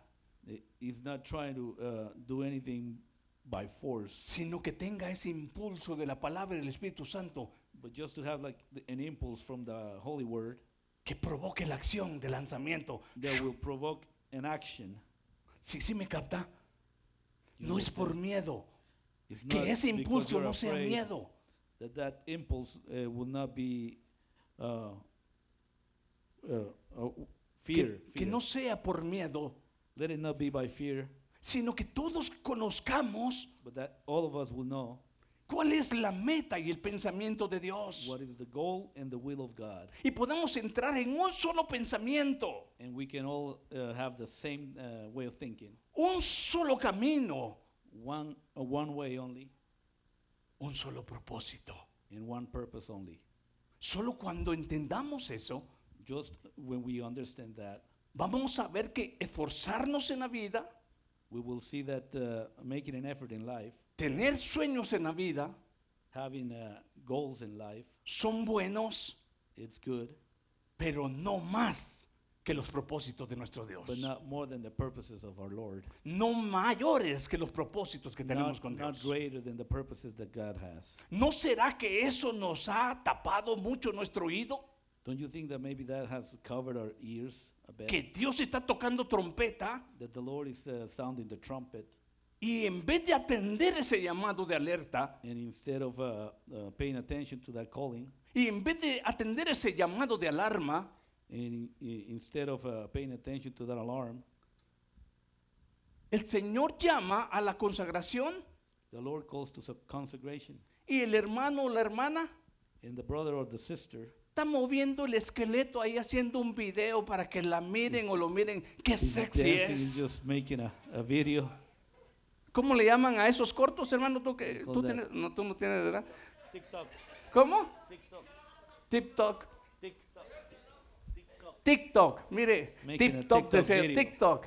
He's not trying to uh, do anything by force, sino que tenga ese impulso de la palabra del Espíritu Santo but just to have like the, an impulse from the Holy Word que provoque la acción de lanzamiento. that will provoke an action. Sí, sí me capta. You No es por miedo. It's Que not ese because impulso you're no sea afraid miedo. That that impulse uh, will not be uh, uh, uh, fear. Que, no sea por miedo, Let it not be by fear, sino que todos conozcamos but that all of us will know cuál es la meta y el pensamiento de Dios. what is the goal and the will of God. Y podamos entrar en un solo pensamiento, And we can all uh, have the same uh, way of thinking. un solo camino, One, uh, one way only, un solo propósito. and one purpose only. Solo cuando entendamos eso, Just when we understand that, vamos a ver que esforzarnos en la vida, we will see that uh, making an effort in life, tener sueños en la vida, having uh, goals in life, son buenos, it's good, pero no más que los propósitos de nuestro Dios. but not more than the purposes of our Lord. No mayores que los propósitos que tenemos Not, con not Dios. greater than the purposes that God has. ¿No será que eso nos ha tapado mucho nuestro oído? Don't you think that maybe that has covered our ears a bit? Que Dios está tocando trompeta That the Lord is uh, sounding the trumpet, y en vez de atender ese llamado de alerta and instead of uh, uh, paying attention to that calling, y en vez de atender ese llamado de alarma, and i- instead of uh, paying attention to that alarm, el Señor llama a la consagración the Lord calls to sub- consecration, y el hermano o la hermana and the brother or the sister está moviendo el esqueleto ahí haciendo un video para que la miren o lo miren. Qué sexy es. just making a, a video. ¿Cómo le llaman a esos cortos, hermano? ¿Tú, que, Call tú, that- tienes, no, tú no tienes, ¿verdad? TikTok, ¿Cómo? TikTok, TikTok. TikTok, TikTok. TikTok, mire, Making TikTok. TikTok.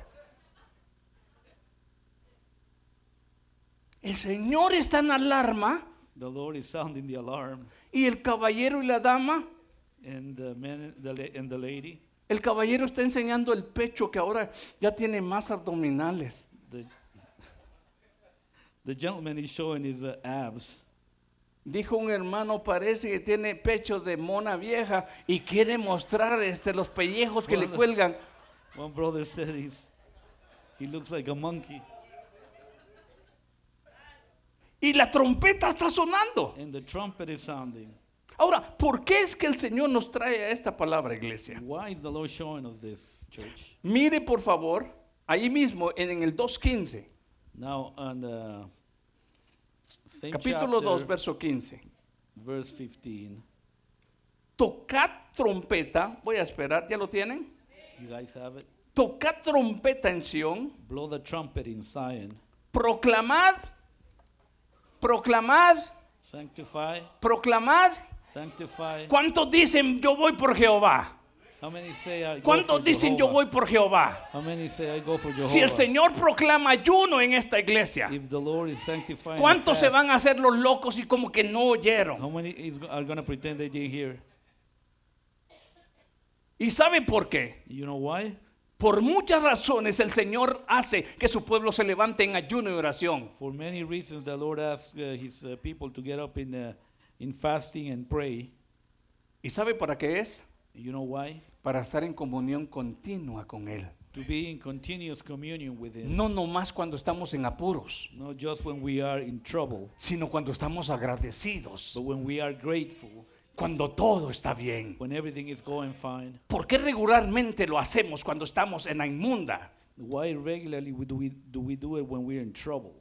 El Señor está en alarma The Lord is sounding the alarm, y el caballero y la dama, and the man the la- and the lady, el caballero está enseñando el pecho que ahora ya tiene más abdominales. the, the gentleman is showing his uh, abs. Dijo un hermano, parece que tiene pecho de mona vieja y quiere mostrar este, los pellejos que le Bueno. cuelgan. One brother said he's, he looks like a monkey, Y la trompeta está sonando. and the trumpet is sounding. Ahora, ¿por qué es que el Señor nos trae a esta palabra, iglesia? Why is the Lord showing us this, church? Mire, por favor, ahí mismo en, el 2.15, Now, on the same capítulo 2, chapter, verso 15. verse 15, Tocad trompeta, voy a esperar, ¿ya lo tienen? you guys have it. Tocad trompeta en Sión, Blow the trumpet in Zion, proclamad, proclamad, sanctify, proclamad. Sanctify. ¿Cuántos dicen yo voy por Jehová? How many say I go ¿Cuántos for dicen yo Jehovah? voy por Jehová? How many say I go for Jehovah? Si el Señor proclama ayuno en esta iglesia, If the Lord is sanctifying ¿cuántos se fast, van a hacer los locos y como que no oyeron? How many is, are going to pretend they didn't hear? ¿Y sabe por qué? You know why? Por muchas razones el Señor hace que su pueblo se levante en ayuno y oración. For many reasons, the Lord asks uh, His uh, people to get up in uh, in fasting and pray. ¿Y sabe para qué es? You know why? Para estar en comunión continua con Él. To be in continuous communion with Him. No nomás cuando estamos en apuros, Not just when we are in trouble, sino cuando estamos agradecidos, but when we are grateful, cuando todo está bien. when everything is going fine. ¿Por qué regularmente lo hacemos cuando estamos en la inmunda? Why regularly we do we do we do it when we're in trouble?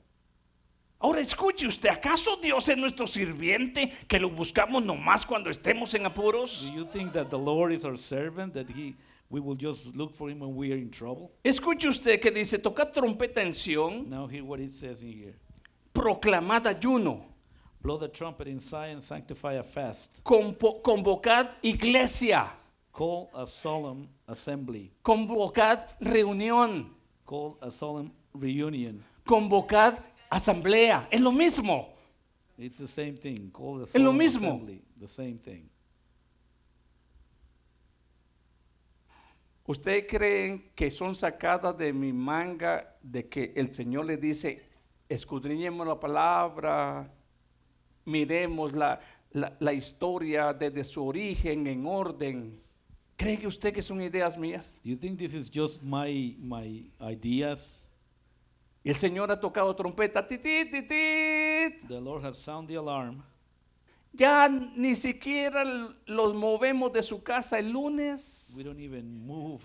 Ahora escuche usted, ¿acaso Dios es nuestro sirviente que lo buscamos nomás cuando estemos en apuros? Do you think that the Lord is our servant that He we will just look for Him when we are in trouble? Escuche usted que dice, tocad trompeta en Sión, Now hear what it says in here. proclamad ayuno, Blow the trumpet in Zion, sanctify a fast. convo- convocad iglesia, Call a solemn assembly. convocad reunión, Call a solemn reunion. convocad asamblea. Es lo mismo. It's the same thing. Call a lo solemn mismo. assembly. The same thing. ¿Ustedes creen que son sacadas de mi manga de que el Señor le dice, escudriñemos la palabra, miremos la, la- la historia desde su origen en orden? ¿Cree que usted que son ideas mías? You think this is just my my ideas? Y el Señor ha tocado trompeta, titit, titit. The Lord has sounded the alarm. Ya ni siquiera los movemos de su casa el lunes, We don't even move.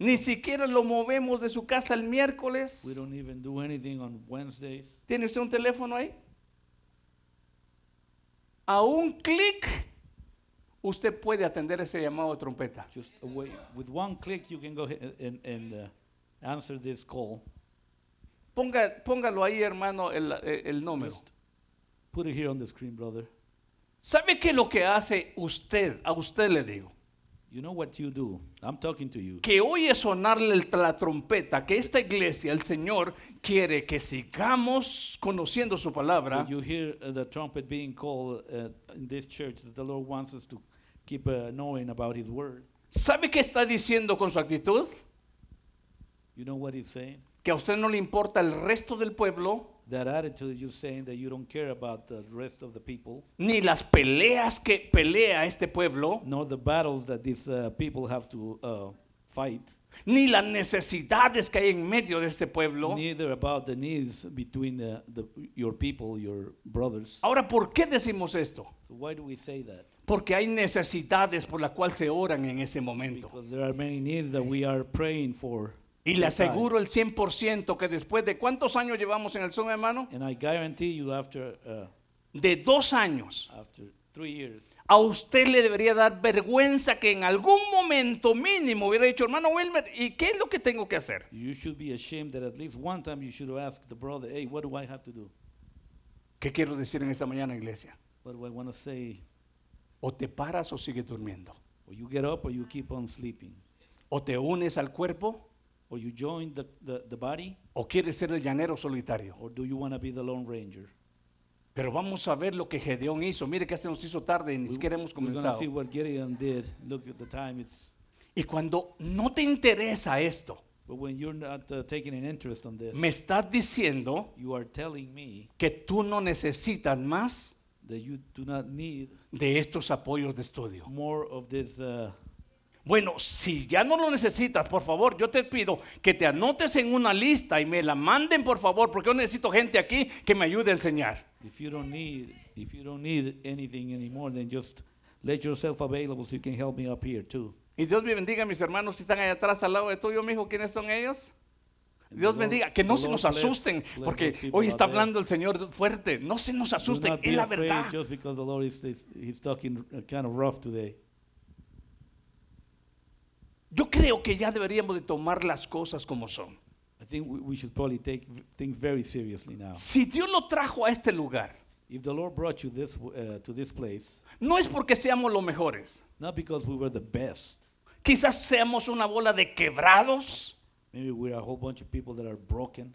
ni siquiera lo movemos de su casa el miércoles. We don't even do anything on Wednesdays. ¿Tiene usted un teléfono ahí? A un clic, usted puede atender ese llamado de trompeta. Just. With one click, you can go and, and uh, answer this call. Ponga, póngalo ahí, hermano, el, el- el número. Just put it here on the screen, brother. ¿Sabe qué es lo que hace usted? A usted le digo. You know what you do. I'm talking to you. Que oye sonarle la trompeta, que esta iglesia, el Señor, quiere que sigamos conociendo su palabra. You hear uh, the trumpet being called uh, in this church, that the Lord wants us to keep uh, knowing about His word. ¿Sabe qué está diciendo con su actitud? You know what He's saying? Que a usted no le importa el resto del pueblo, That attitude you're saying that you don't care about the rest of the people, ni las peleas que pelea este pueblo, nor the battles that these uh, people have to uh, fight, ni las necesidades que hay en medio de este pueblo. neither about the needs between uh, the, your people, your brothers. Ahora, ¿por qué decimos esto? So why do we say that? Porque hay necesidades por las cuales se oran en ese momento. Because there are many needs that we are praying for. Y le aseguro el 100% que después de cuántos años llevamos en el son, hermano? And I guarantee you, after uh, De dos años. after three years, A usted le debería dar vergüenza que en algún momento mínimo hubiera dicho, hermano Wilmer, ¿y qué es lo que tengo que hacer? you should be ashamed that at least one time you should have asked the brother, "Hey, what do I have to do? ¿Qué quiero decir en esta mañana, iglesia? What do I want to say?" O te paras o sigues durmiendo. Or you get up, or you keep on sleeping. o te unes al cuerpo or you join the, the, the body, o quieres ser el llanero solitario. or do you want to be the Lone Ranger? Pero vamos a ver lo que Gedeón hizo. Mire que se nos hizo tarde y ni siquiera hemos We're going to comenzado. see what Gideon did. Look at the time. It's Y cuando no te interesa esto, but when you're not uh, taking an interest on this, me estás diciendo you are telling me que tú no necesitas más that you do not need de estos apoyos de estudio. more of this. Uh, Bueno, si ya no lo necesitas, por favor, yo te pido que te anotes en una lista y me la manden, por favor, porque yo necesito gente aquí que me ayude a enseñar. if you don't need, if you don't need anything anymore, then just let yourself available so you can help me up here too. Y Dios me bendiga a mis hermanos que están allá atrás al lado de tuyo, mijo, ¿quiénes son ellos? Dios bendiga, que no se nos asusten, porque hoy está hablando el Señor fuerte. No se nos asusten, es la verdad. just because the Lord is, is he's talking uh, kind of rough today. Yo creo que ya deberíamos de tomar las cosas como son. I think we, should probably take things very seriously now. Si Dios lo trajo a este lugar, If the Lord brought you this uh, to this place, no es porque seamos los mejores. not because we were the best, Quizás seamos una bola de quebrados. maybe we're a whole bunch of people that are broken.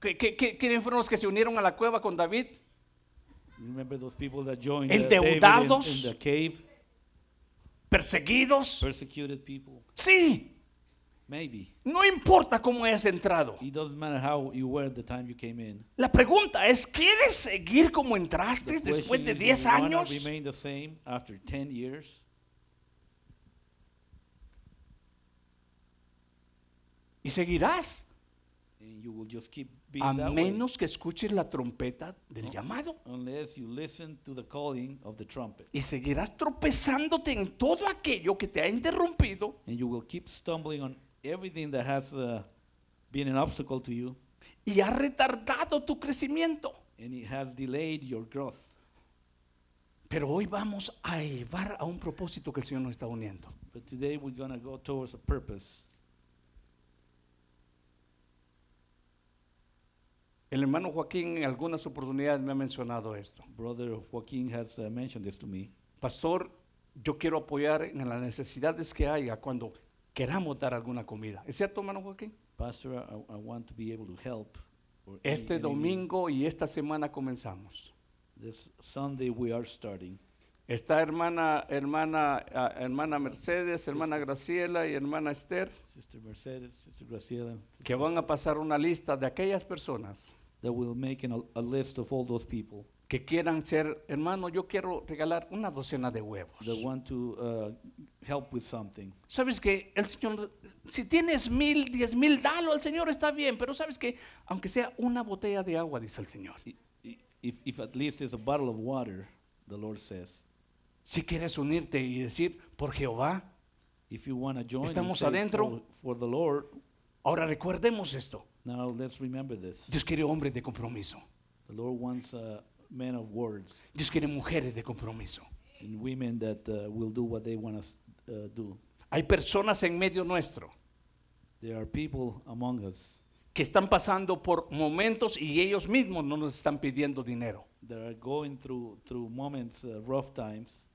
¿Qué- qué- qué- ¿Quiénes fueron los que se unieron a la cueva con David? Remember those people that joined uh, David in, Endeudados. in the cave, ¿Perseguidos? persecuted people? Sí. Maybe. No importa cómo hayas entrado. It doesn't matter how you were at the time you came in. La pregunta es, ¿quieres seguir como The entraste después question de is, 10 do you wanna años? remain the same after 10 years? Y seguirás. And you will just keep A menos que escuches la trompeta del llamado. unless you listen to the calling of the trumpet. Y seguirás tropezándote en todo aquello que te ha interrumpido And you will keep stumbling on everything that has uh, been an obstacle to you y ha retardado tu crecimiento. and it has delayed your growth. Pero hoy vamos a llevar a un propósito que el Señor nos está uniendo. But today we're going to go towards a purpose. El hermano Joaquín en algunas oportunidades me ha mencionado esto. Brother Joaquin has uh, mentioned this to me. Pastor, yo quiero apoyar en las necesidades que haya cuando queramos dar alguna comida. ¿Es cierto, hermano Joaquín? Pastor, I, I want to be able to help. any- Este any domingo y esta semana comenzamos. This Sunday we are starting. Está hermana, hermana, ah, hermana Mercedes, hermana Graciela y hermana Esther, Sister Mercedes, Sister Graciela, Sister que van a pasar una lista de aquellas personas that will make an, a list of all those people que quieran ser, hermano, yo quiero regalar una docena de huevos. that want to uh, help with something. Sabes que el Señor, si tienes mil, diez mil, dalo al Señor, está bien, pero sabes que aunque sea una botella de agua, dice el Señor. I- i- If, if at least it's a bottle of water, the Lord says. Si quieres unirte y decir, por Jehová, If you want to join and Estamos say adentro. For, for the Lord, ahora recordemos esto. Now let's remember this. Dios quiere hombres de compromiso. The Lord wants uh, men of words Dios quiere mujeres de compromiso. and women that uh, will do what they want to uh, do. Hay personas en medio nuestro There are people among us que están pasando por momentos y ellos mismos no nos están pidiendo dinero. that are going through through moments, uh, rough times.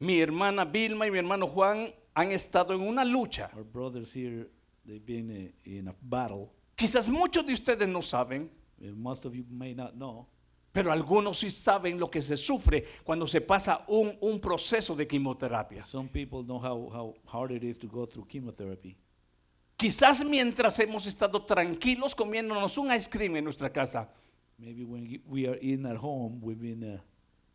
Mi hermana Vilma y mi hermano Juan han estado en una lucha. Our brothers here, they've been uh, in a battle. Quizás muchos de ustedes no saben, Most of you may not know, pero algunos sí saben lo que se sufre cuando se pasa un, un proceso de quimioterapia. some people know how, how hard it is to go through chemotherapy. Quizás mientras hemos estado tranquilos comiéndonos un ice cream en nuestra casa, Maybe when we are in at home, we've been uh,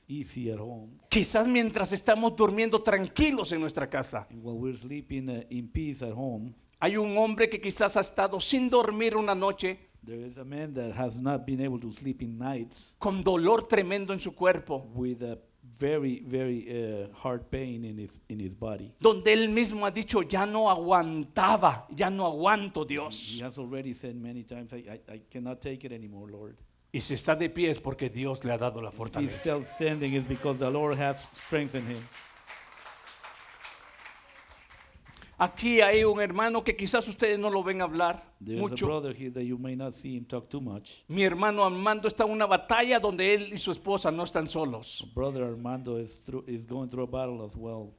easy at home. quizás mientras estamos durmiendo tranquilos en nuestra casa, And while we're sleeping uh, in peace at home, hay un hombre que quizás ha estado sin dormir una noche there is a man that has not been able to sleep in nights con dolor tremendo en su cuerpo, with a very, very uh, hard pain in his, in his body. donde él mismo ha dicho, ya no aguantaba, ya no aguanto He Dios. has already said many times, I, I, I cannot take it anymore, Lord. Y si está de pie es porque Dios le ha dado la If he's fortaleza. still standing, it's because the Lord has strengthened him. Aquí hay un hermano que quizás ustedes no lo ven hablar There's a mucho. brother here that you may not see him talk too much. Mi hermano Armando está en una batalla donde él y su esposa no están solos. Brother Armando is through is going through a battle as well.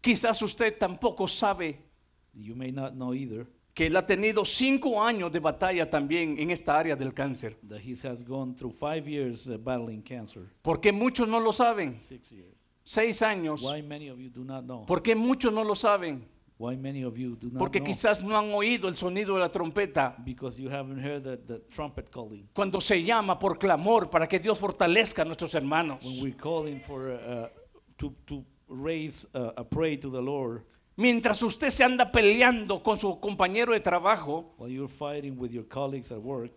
Quizás usted tampoco sabe You may not know either que él ha tenido cinco años de batalla también en esta área del cáncer. that he has gone through five years uh, battling cancer. Porque muchos no lo saben. Six years. Seis años. Why many of you do not know? ¿Por qué muchos no lo saben? Why many of you do not Porque know? quizás no han oído el sonido de la trompeta. Because you haven't heard the, the trumpet calling. cuando se llama por clamor para que Dios fortalezca a nuestros hermanos. When we're calling for uh, to to raise uh, a prayer to the Lord, Mientras usted se anda peleando con su compañero de trabajo, while you're fighting with your colleagues at work,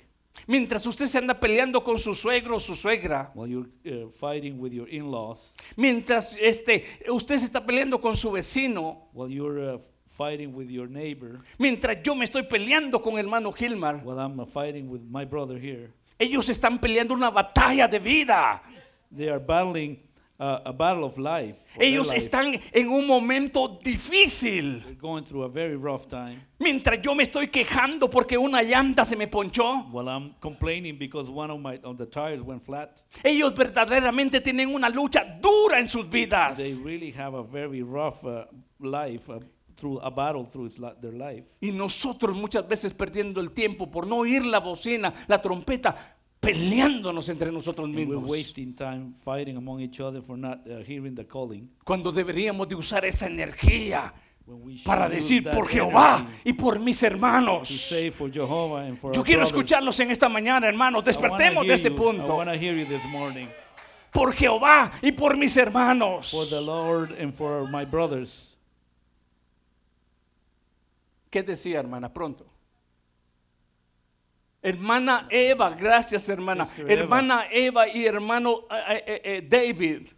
mientras usted se anda peleando con su suegro o su suegra, while you're uh, fighting with your in-laws, mientras este, usted se está peleando con su vecino, while you're uh, fighting with your neighbor, mientras yo me estoy peleando con el hermano Gilmar, while I'm fighting with my brother here, ellos están peleando una batalla de vida. they are battling uh, a battle of life. for their Ellos life. están en un momento difícil. They're going through a very rough time. Mientras yo me estoy quejando porque una llanta se me ponchó, While I'm complaining because one of my of the tires went flat, ellos verdaderamente tienen una lucha dura en sus vidas. they really have a very rough uh, life uh, through a battle through their life. Y nosotros muchas veces perdiendo el tiempo por no oír la bocina, la trompeta, peleándonos entre nosotros mismos. wasting time fighting among each other for not uh, hearing the calling. Cuando deberíamos de usar esa energía When we should para decir por Jehová y por mis to hermanos. say for Jehovah and for Yo quiero brothers. escucharlos en esta mañana, hermanos. Despertemos de. I punto. want to hear you this morning. Por Jehová y por mis hermanos. For the Lord and for my brothers. ¿Qué decía, hermana? Pronto. Hermana Eva, gracias, hermana. Eva. Hermana Eva y hermano eh, eh, eh, David.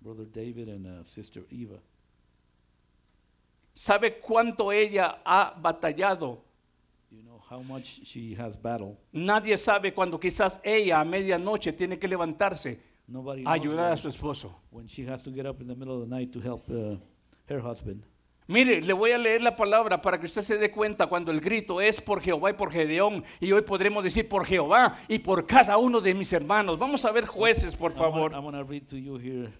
Brother David and uh, Sister Eva. ¿Sabe cuánto ella ha batallado? You know how much she has battled. Nadie sabe cuando quizás ella a medianoche tiene que levantarse Nobody a ayudar a su esposo. when she has to get up in the middle of the night to help uh, her husband. Mire, le voy a leer la palabra para que usted se dé cuenta cuando el grito es por Jehová y por Gedeón. Y hoy podremos decir por Jehová y por cada uno de mis hermanos. Vamos a ver jueces, por favor. I'm going to read to you here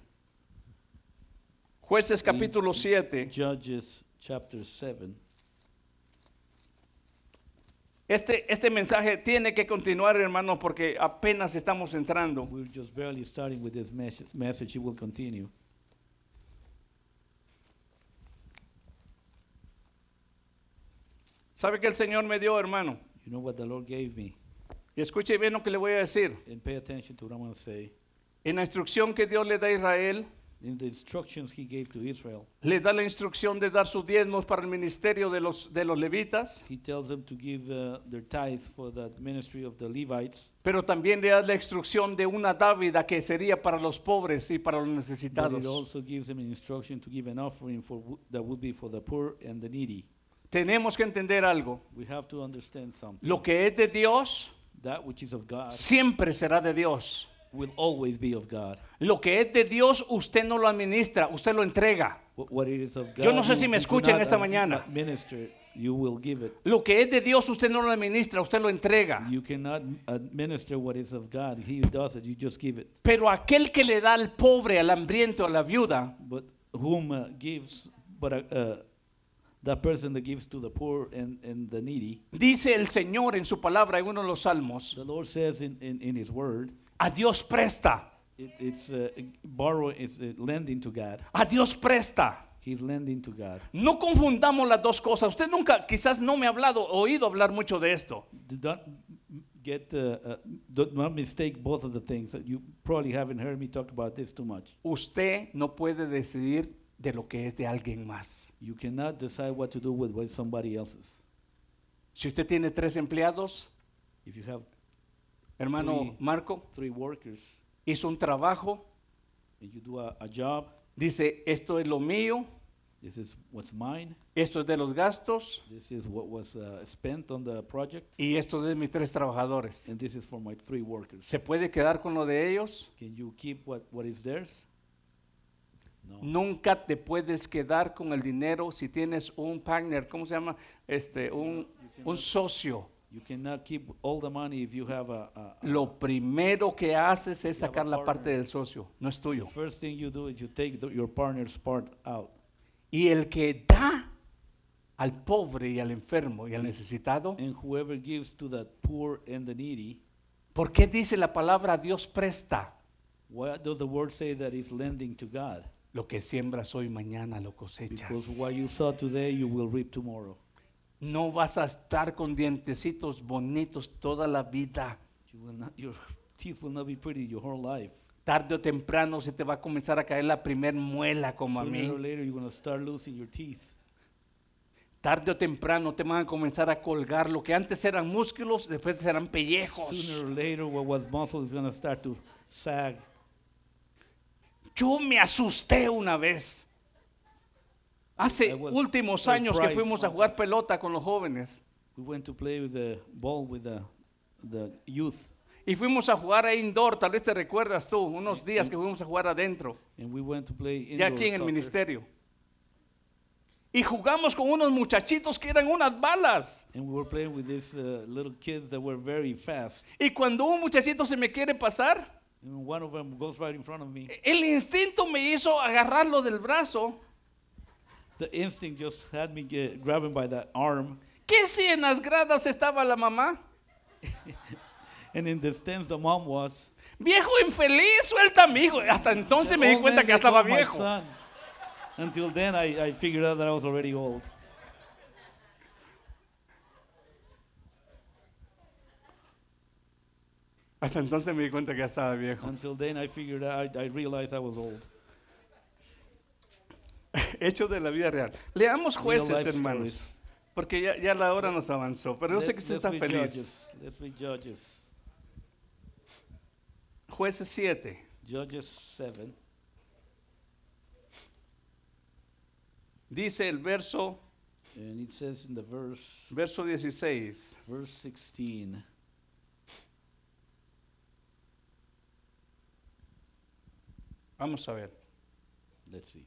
Jueces capítulo 7. Judges chapter 7. Este, este mensaje tiene que continuar, hermanos, porque apenas estamos entrando. We're just barely starting with this message. Message it will continue. ¿Sabe que el Señor me dio, hermano? You know what the Lord gave me? Y escuche bien lo que le voy a decir. And pay attention to what I'm going to say. En la instrucción que Dios le da a Israel, In the instructions he gave to Israel, le da la instrucción de dar sus diezmos para el ministerio de los, de los levitas, he tells them to give uh, their tithes for the ministry of the Levites, pero también le da la instrucción de una dávida que sería para los pobres y para los but necesitados. it also gives them an instruction to give an offering for that would be for the poor and the needy. Tenemos que entender algo. We have to understand something. Lo que es de Dios That which is of God siempre será de Dios. will always be of God. Lo que es de Dios usted no lo administra, usted lo entrega. What, it is of God, Yo no sé si me escuchan esta mañana. Administer, you will give it. Lo que es de Dios usted no lo administra, usted lo entrega. You cannot administer what is of God. He who does it, you just give it. Pero aquel que le da al pobre, al hambriento, a la viuda, But whom uh, gives, but uh, uh, that person that gives to the poor and, and the needy, dice el Señor en su palabra en uno de los salmos, the Lord says in, in, in His Word, a Dios presta, it, it's uh, borrow, it's uh, lending to God. a Dios presta. He's lending to God. No confundamos las dos cosas. Usted nunca, quizás no me ha hablado, oído hablar mucho de esto. Do not get, uh, uh, do not mistake both of the things. You probably haven't heard me talk about this too much. Usted no puede decidir de lo que es de alguien más. You cannot decide what to do with what somebody else's. Si usted tiene tres empleados, If you have hermano Three. Marco, three workers hizo un trabajo, and you do a, a job, dice, esto es lo mío, this is what's mine, esto es de los gastos this is what was uh, spent on the project, y esto es de mis tres trabajadores. and this is for my three workers. ¿Se puede quedar con lo de ellos? Can you keep what, what is theirs? No. Nunca te puedes quedar con el dinero si tienes un partner, ¿cómo se llama? Este, un, un socio. You cannot keep all the money if you have a, a, a- Lo primero que haces es sacar la parte del socio, no es tuyo. the first thing you do is you take the, your partner's part out. Y el que da al pobre y al enfermo y al necesitado, And whoever gives to the poor and the needy, ¿por qué dice la palabra Dios presta? why does the word say that it's lending to God? Lo que siembras hoy, mañana lo cosechas. Because what you sow today, you will reap tomorrow. No vas a estar con dientecitos bonitos toda la vida. You will not, your teeth will not be pretty your whole life. Tarde o temprano se te va a comenzar a caer la primer muela como a Sooner or mí. later, you're going to start losing your teeth. Tarde o temprano te van a comenzar a colgar lo que antes eran músculos, después serán pellejos. Sooner or later, what was muscle is going to start to sag. Yo me asusté una vez. Hace últimos años que fuimos a jugar pelota con los jóvenes. We went to play with the ball with the, the youth, Y fuimos a jugar a indoor, tal vez te recuerdas tú, unos días que fuimos a jugar adentro, and we went to play ya indoor aquí en el soccer. ministerio. Y jugamos con unos muchachitos que eran unas balas. And we were playing with these uh, little kids that were very fast. Y cuando un muchachito se me quiere pasar, And one of them goes right in front of me. el instinto me hizo agarrarlo del brazo. The instinct just had me get, grab him by the arm. ¿Qué si en las gradas estaba la mamá? And in the stands, the mom was. Viejo infeliz, suelta a mi hijo. Hasta entonces me di cuenta que ya estaba go of my viejo. Until then, I, I figured out that I was already old. Hasta entonces me di cuenta que ya estaba viejo. Until then, I figured out, I, I realized I was old. Hechos de la vida real. Leamos jueces, hermanos. stories. Porque ya, ya la hora nos avanzó. Pero yo sé que usted está feliz. Judges. Jueces 7. Judges 7. Dice el verso, And it says in the verse, verso 16. verse 16. Vamos a ver. Let's see.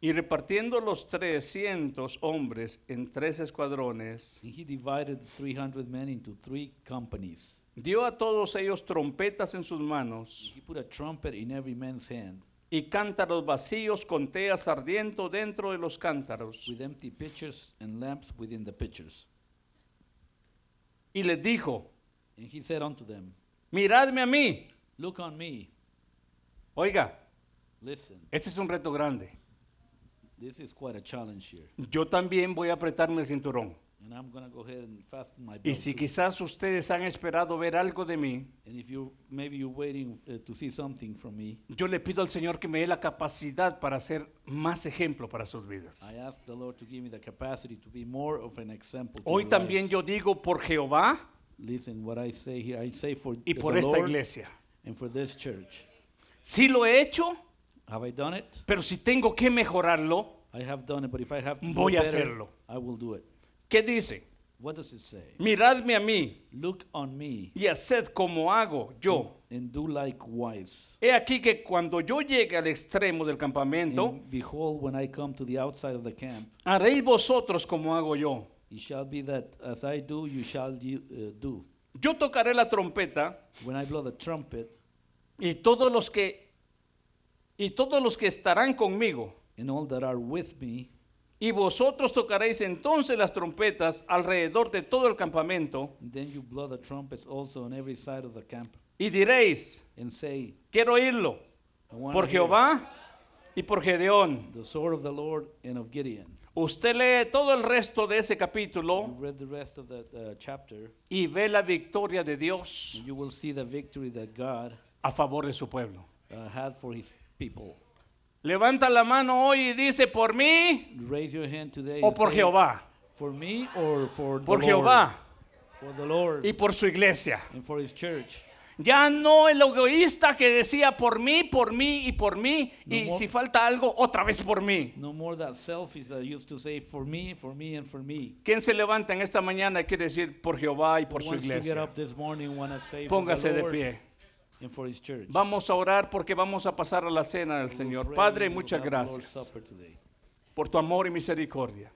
Y repartiendo los 300 hombres en tres escuadrones, And he divided the 300 men into three companies. dio a todos ellos trompetas en sus manos He put a trumpet in every man's hand, y cántaros vacíos con teas ardiendo dentro de los cántaros. with empty pitchers and lamps within the pitchers. Y les dijo, And he said unto them, miradme a mí. Look on me, Oiga, listen. este es un reto grande. This is quite a challenge here. Yo también voy a apretarme el cinturón. And I'm going to go ahead and fasten my Y belt. si too. quizás ustedes han esperado ver algo de mí, And if you maybe you're waiting uh, to see something from me, yo le pido al Señor que me dé la capacidad para ser más ejemplo para sus vidas. I ask the Lord to give me the capacity to be more of an example. To Hoy your también lives. yo digo por Jehová listen what I say here. I say for y the por esta Lord iglesia. And for this church. Sí lo he hecho, Have I done it? pero si tengo que mejorarlo, I have done it, but if I have to do Voy a better, hacerlo. I will do it. ¿qué dice? What does it say? Miradme a mí Look on me y haced como hago yo. and do likewise. He aquí que cuando yo llegue al extremo del campamento, And behold, when I come to the outside of the camp, haréis vosotros como hago yo. it shall be that as I do, you shall you, uh, do. Yo tocaré la trompeta When I blow the trumpet, y todos los que y todos los que estarán conmigo and all that are with me, y vosotros tocaréis entonces las trompetas alrededor de todo el campamento and then you blow the trumpets also on every side of the camp, y diréis, and say, quiero oírlo por Jehová y por Gedeón. the sword of the Lord and of Gideon. Usted lee todo el resto de ese capítulo that uh, chapter, y ve la victoria de Dios you will see the victory that God a favor de su pueblo. uh, had for his people. Levanta la mano hoy y dice, por mí Raise your hand today o and por say, Jehová, For me or for the por Lord? Jehová For the Lord y por su iglesia. and for his church. Ya no el egoísta que decía por mí, por mí y por mí, No y more. si falta algo, otra vez por mí. No more that selfish that used to say for me, for me, and for me. ¿Quién se levanta en esta mañana y quiere decir por Jehová y por Who su wants to get iglesia? up this morning wanna say Póngase for the de Lord pie. And for his church. Vamos a orar porque vamos a pasar a la cena del Señor. Padre, muchas gracias por tu amor y misericordia.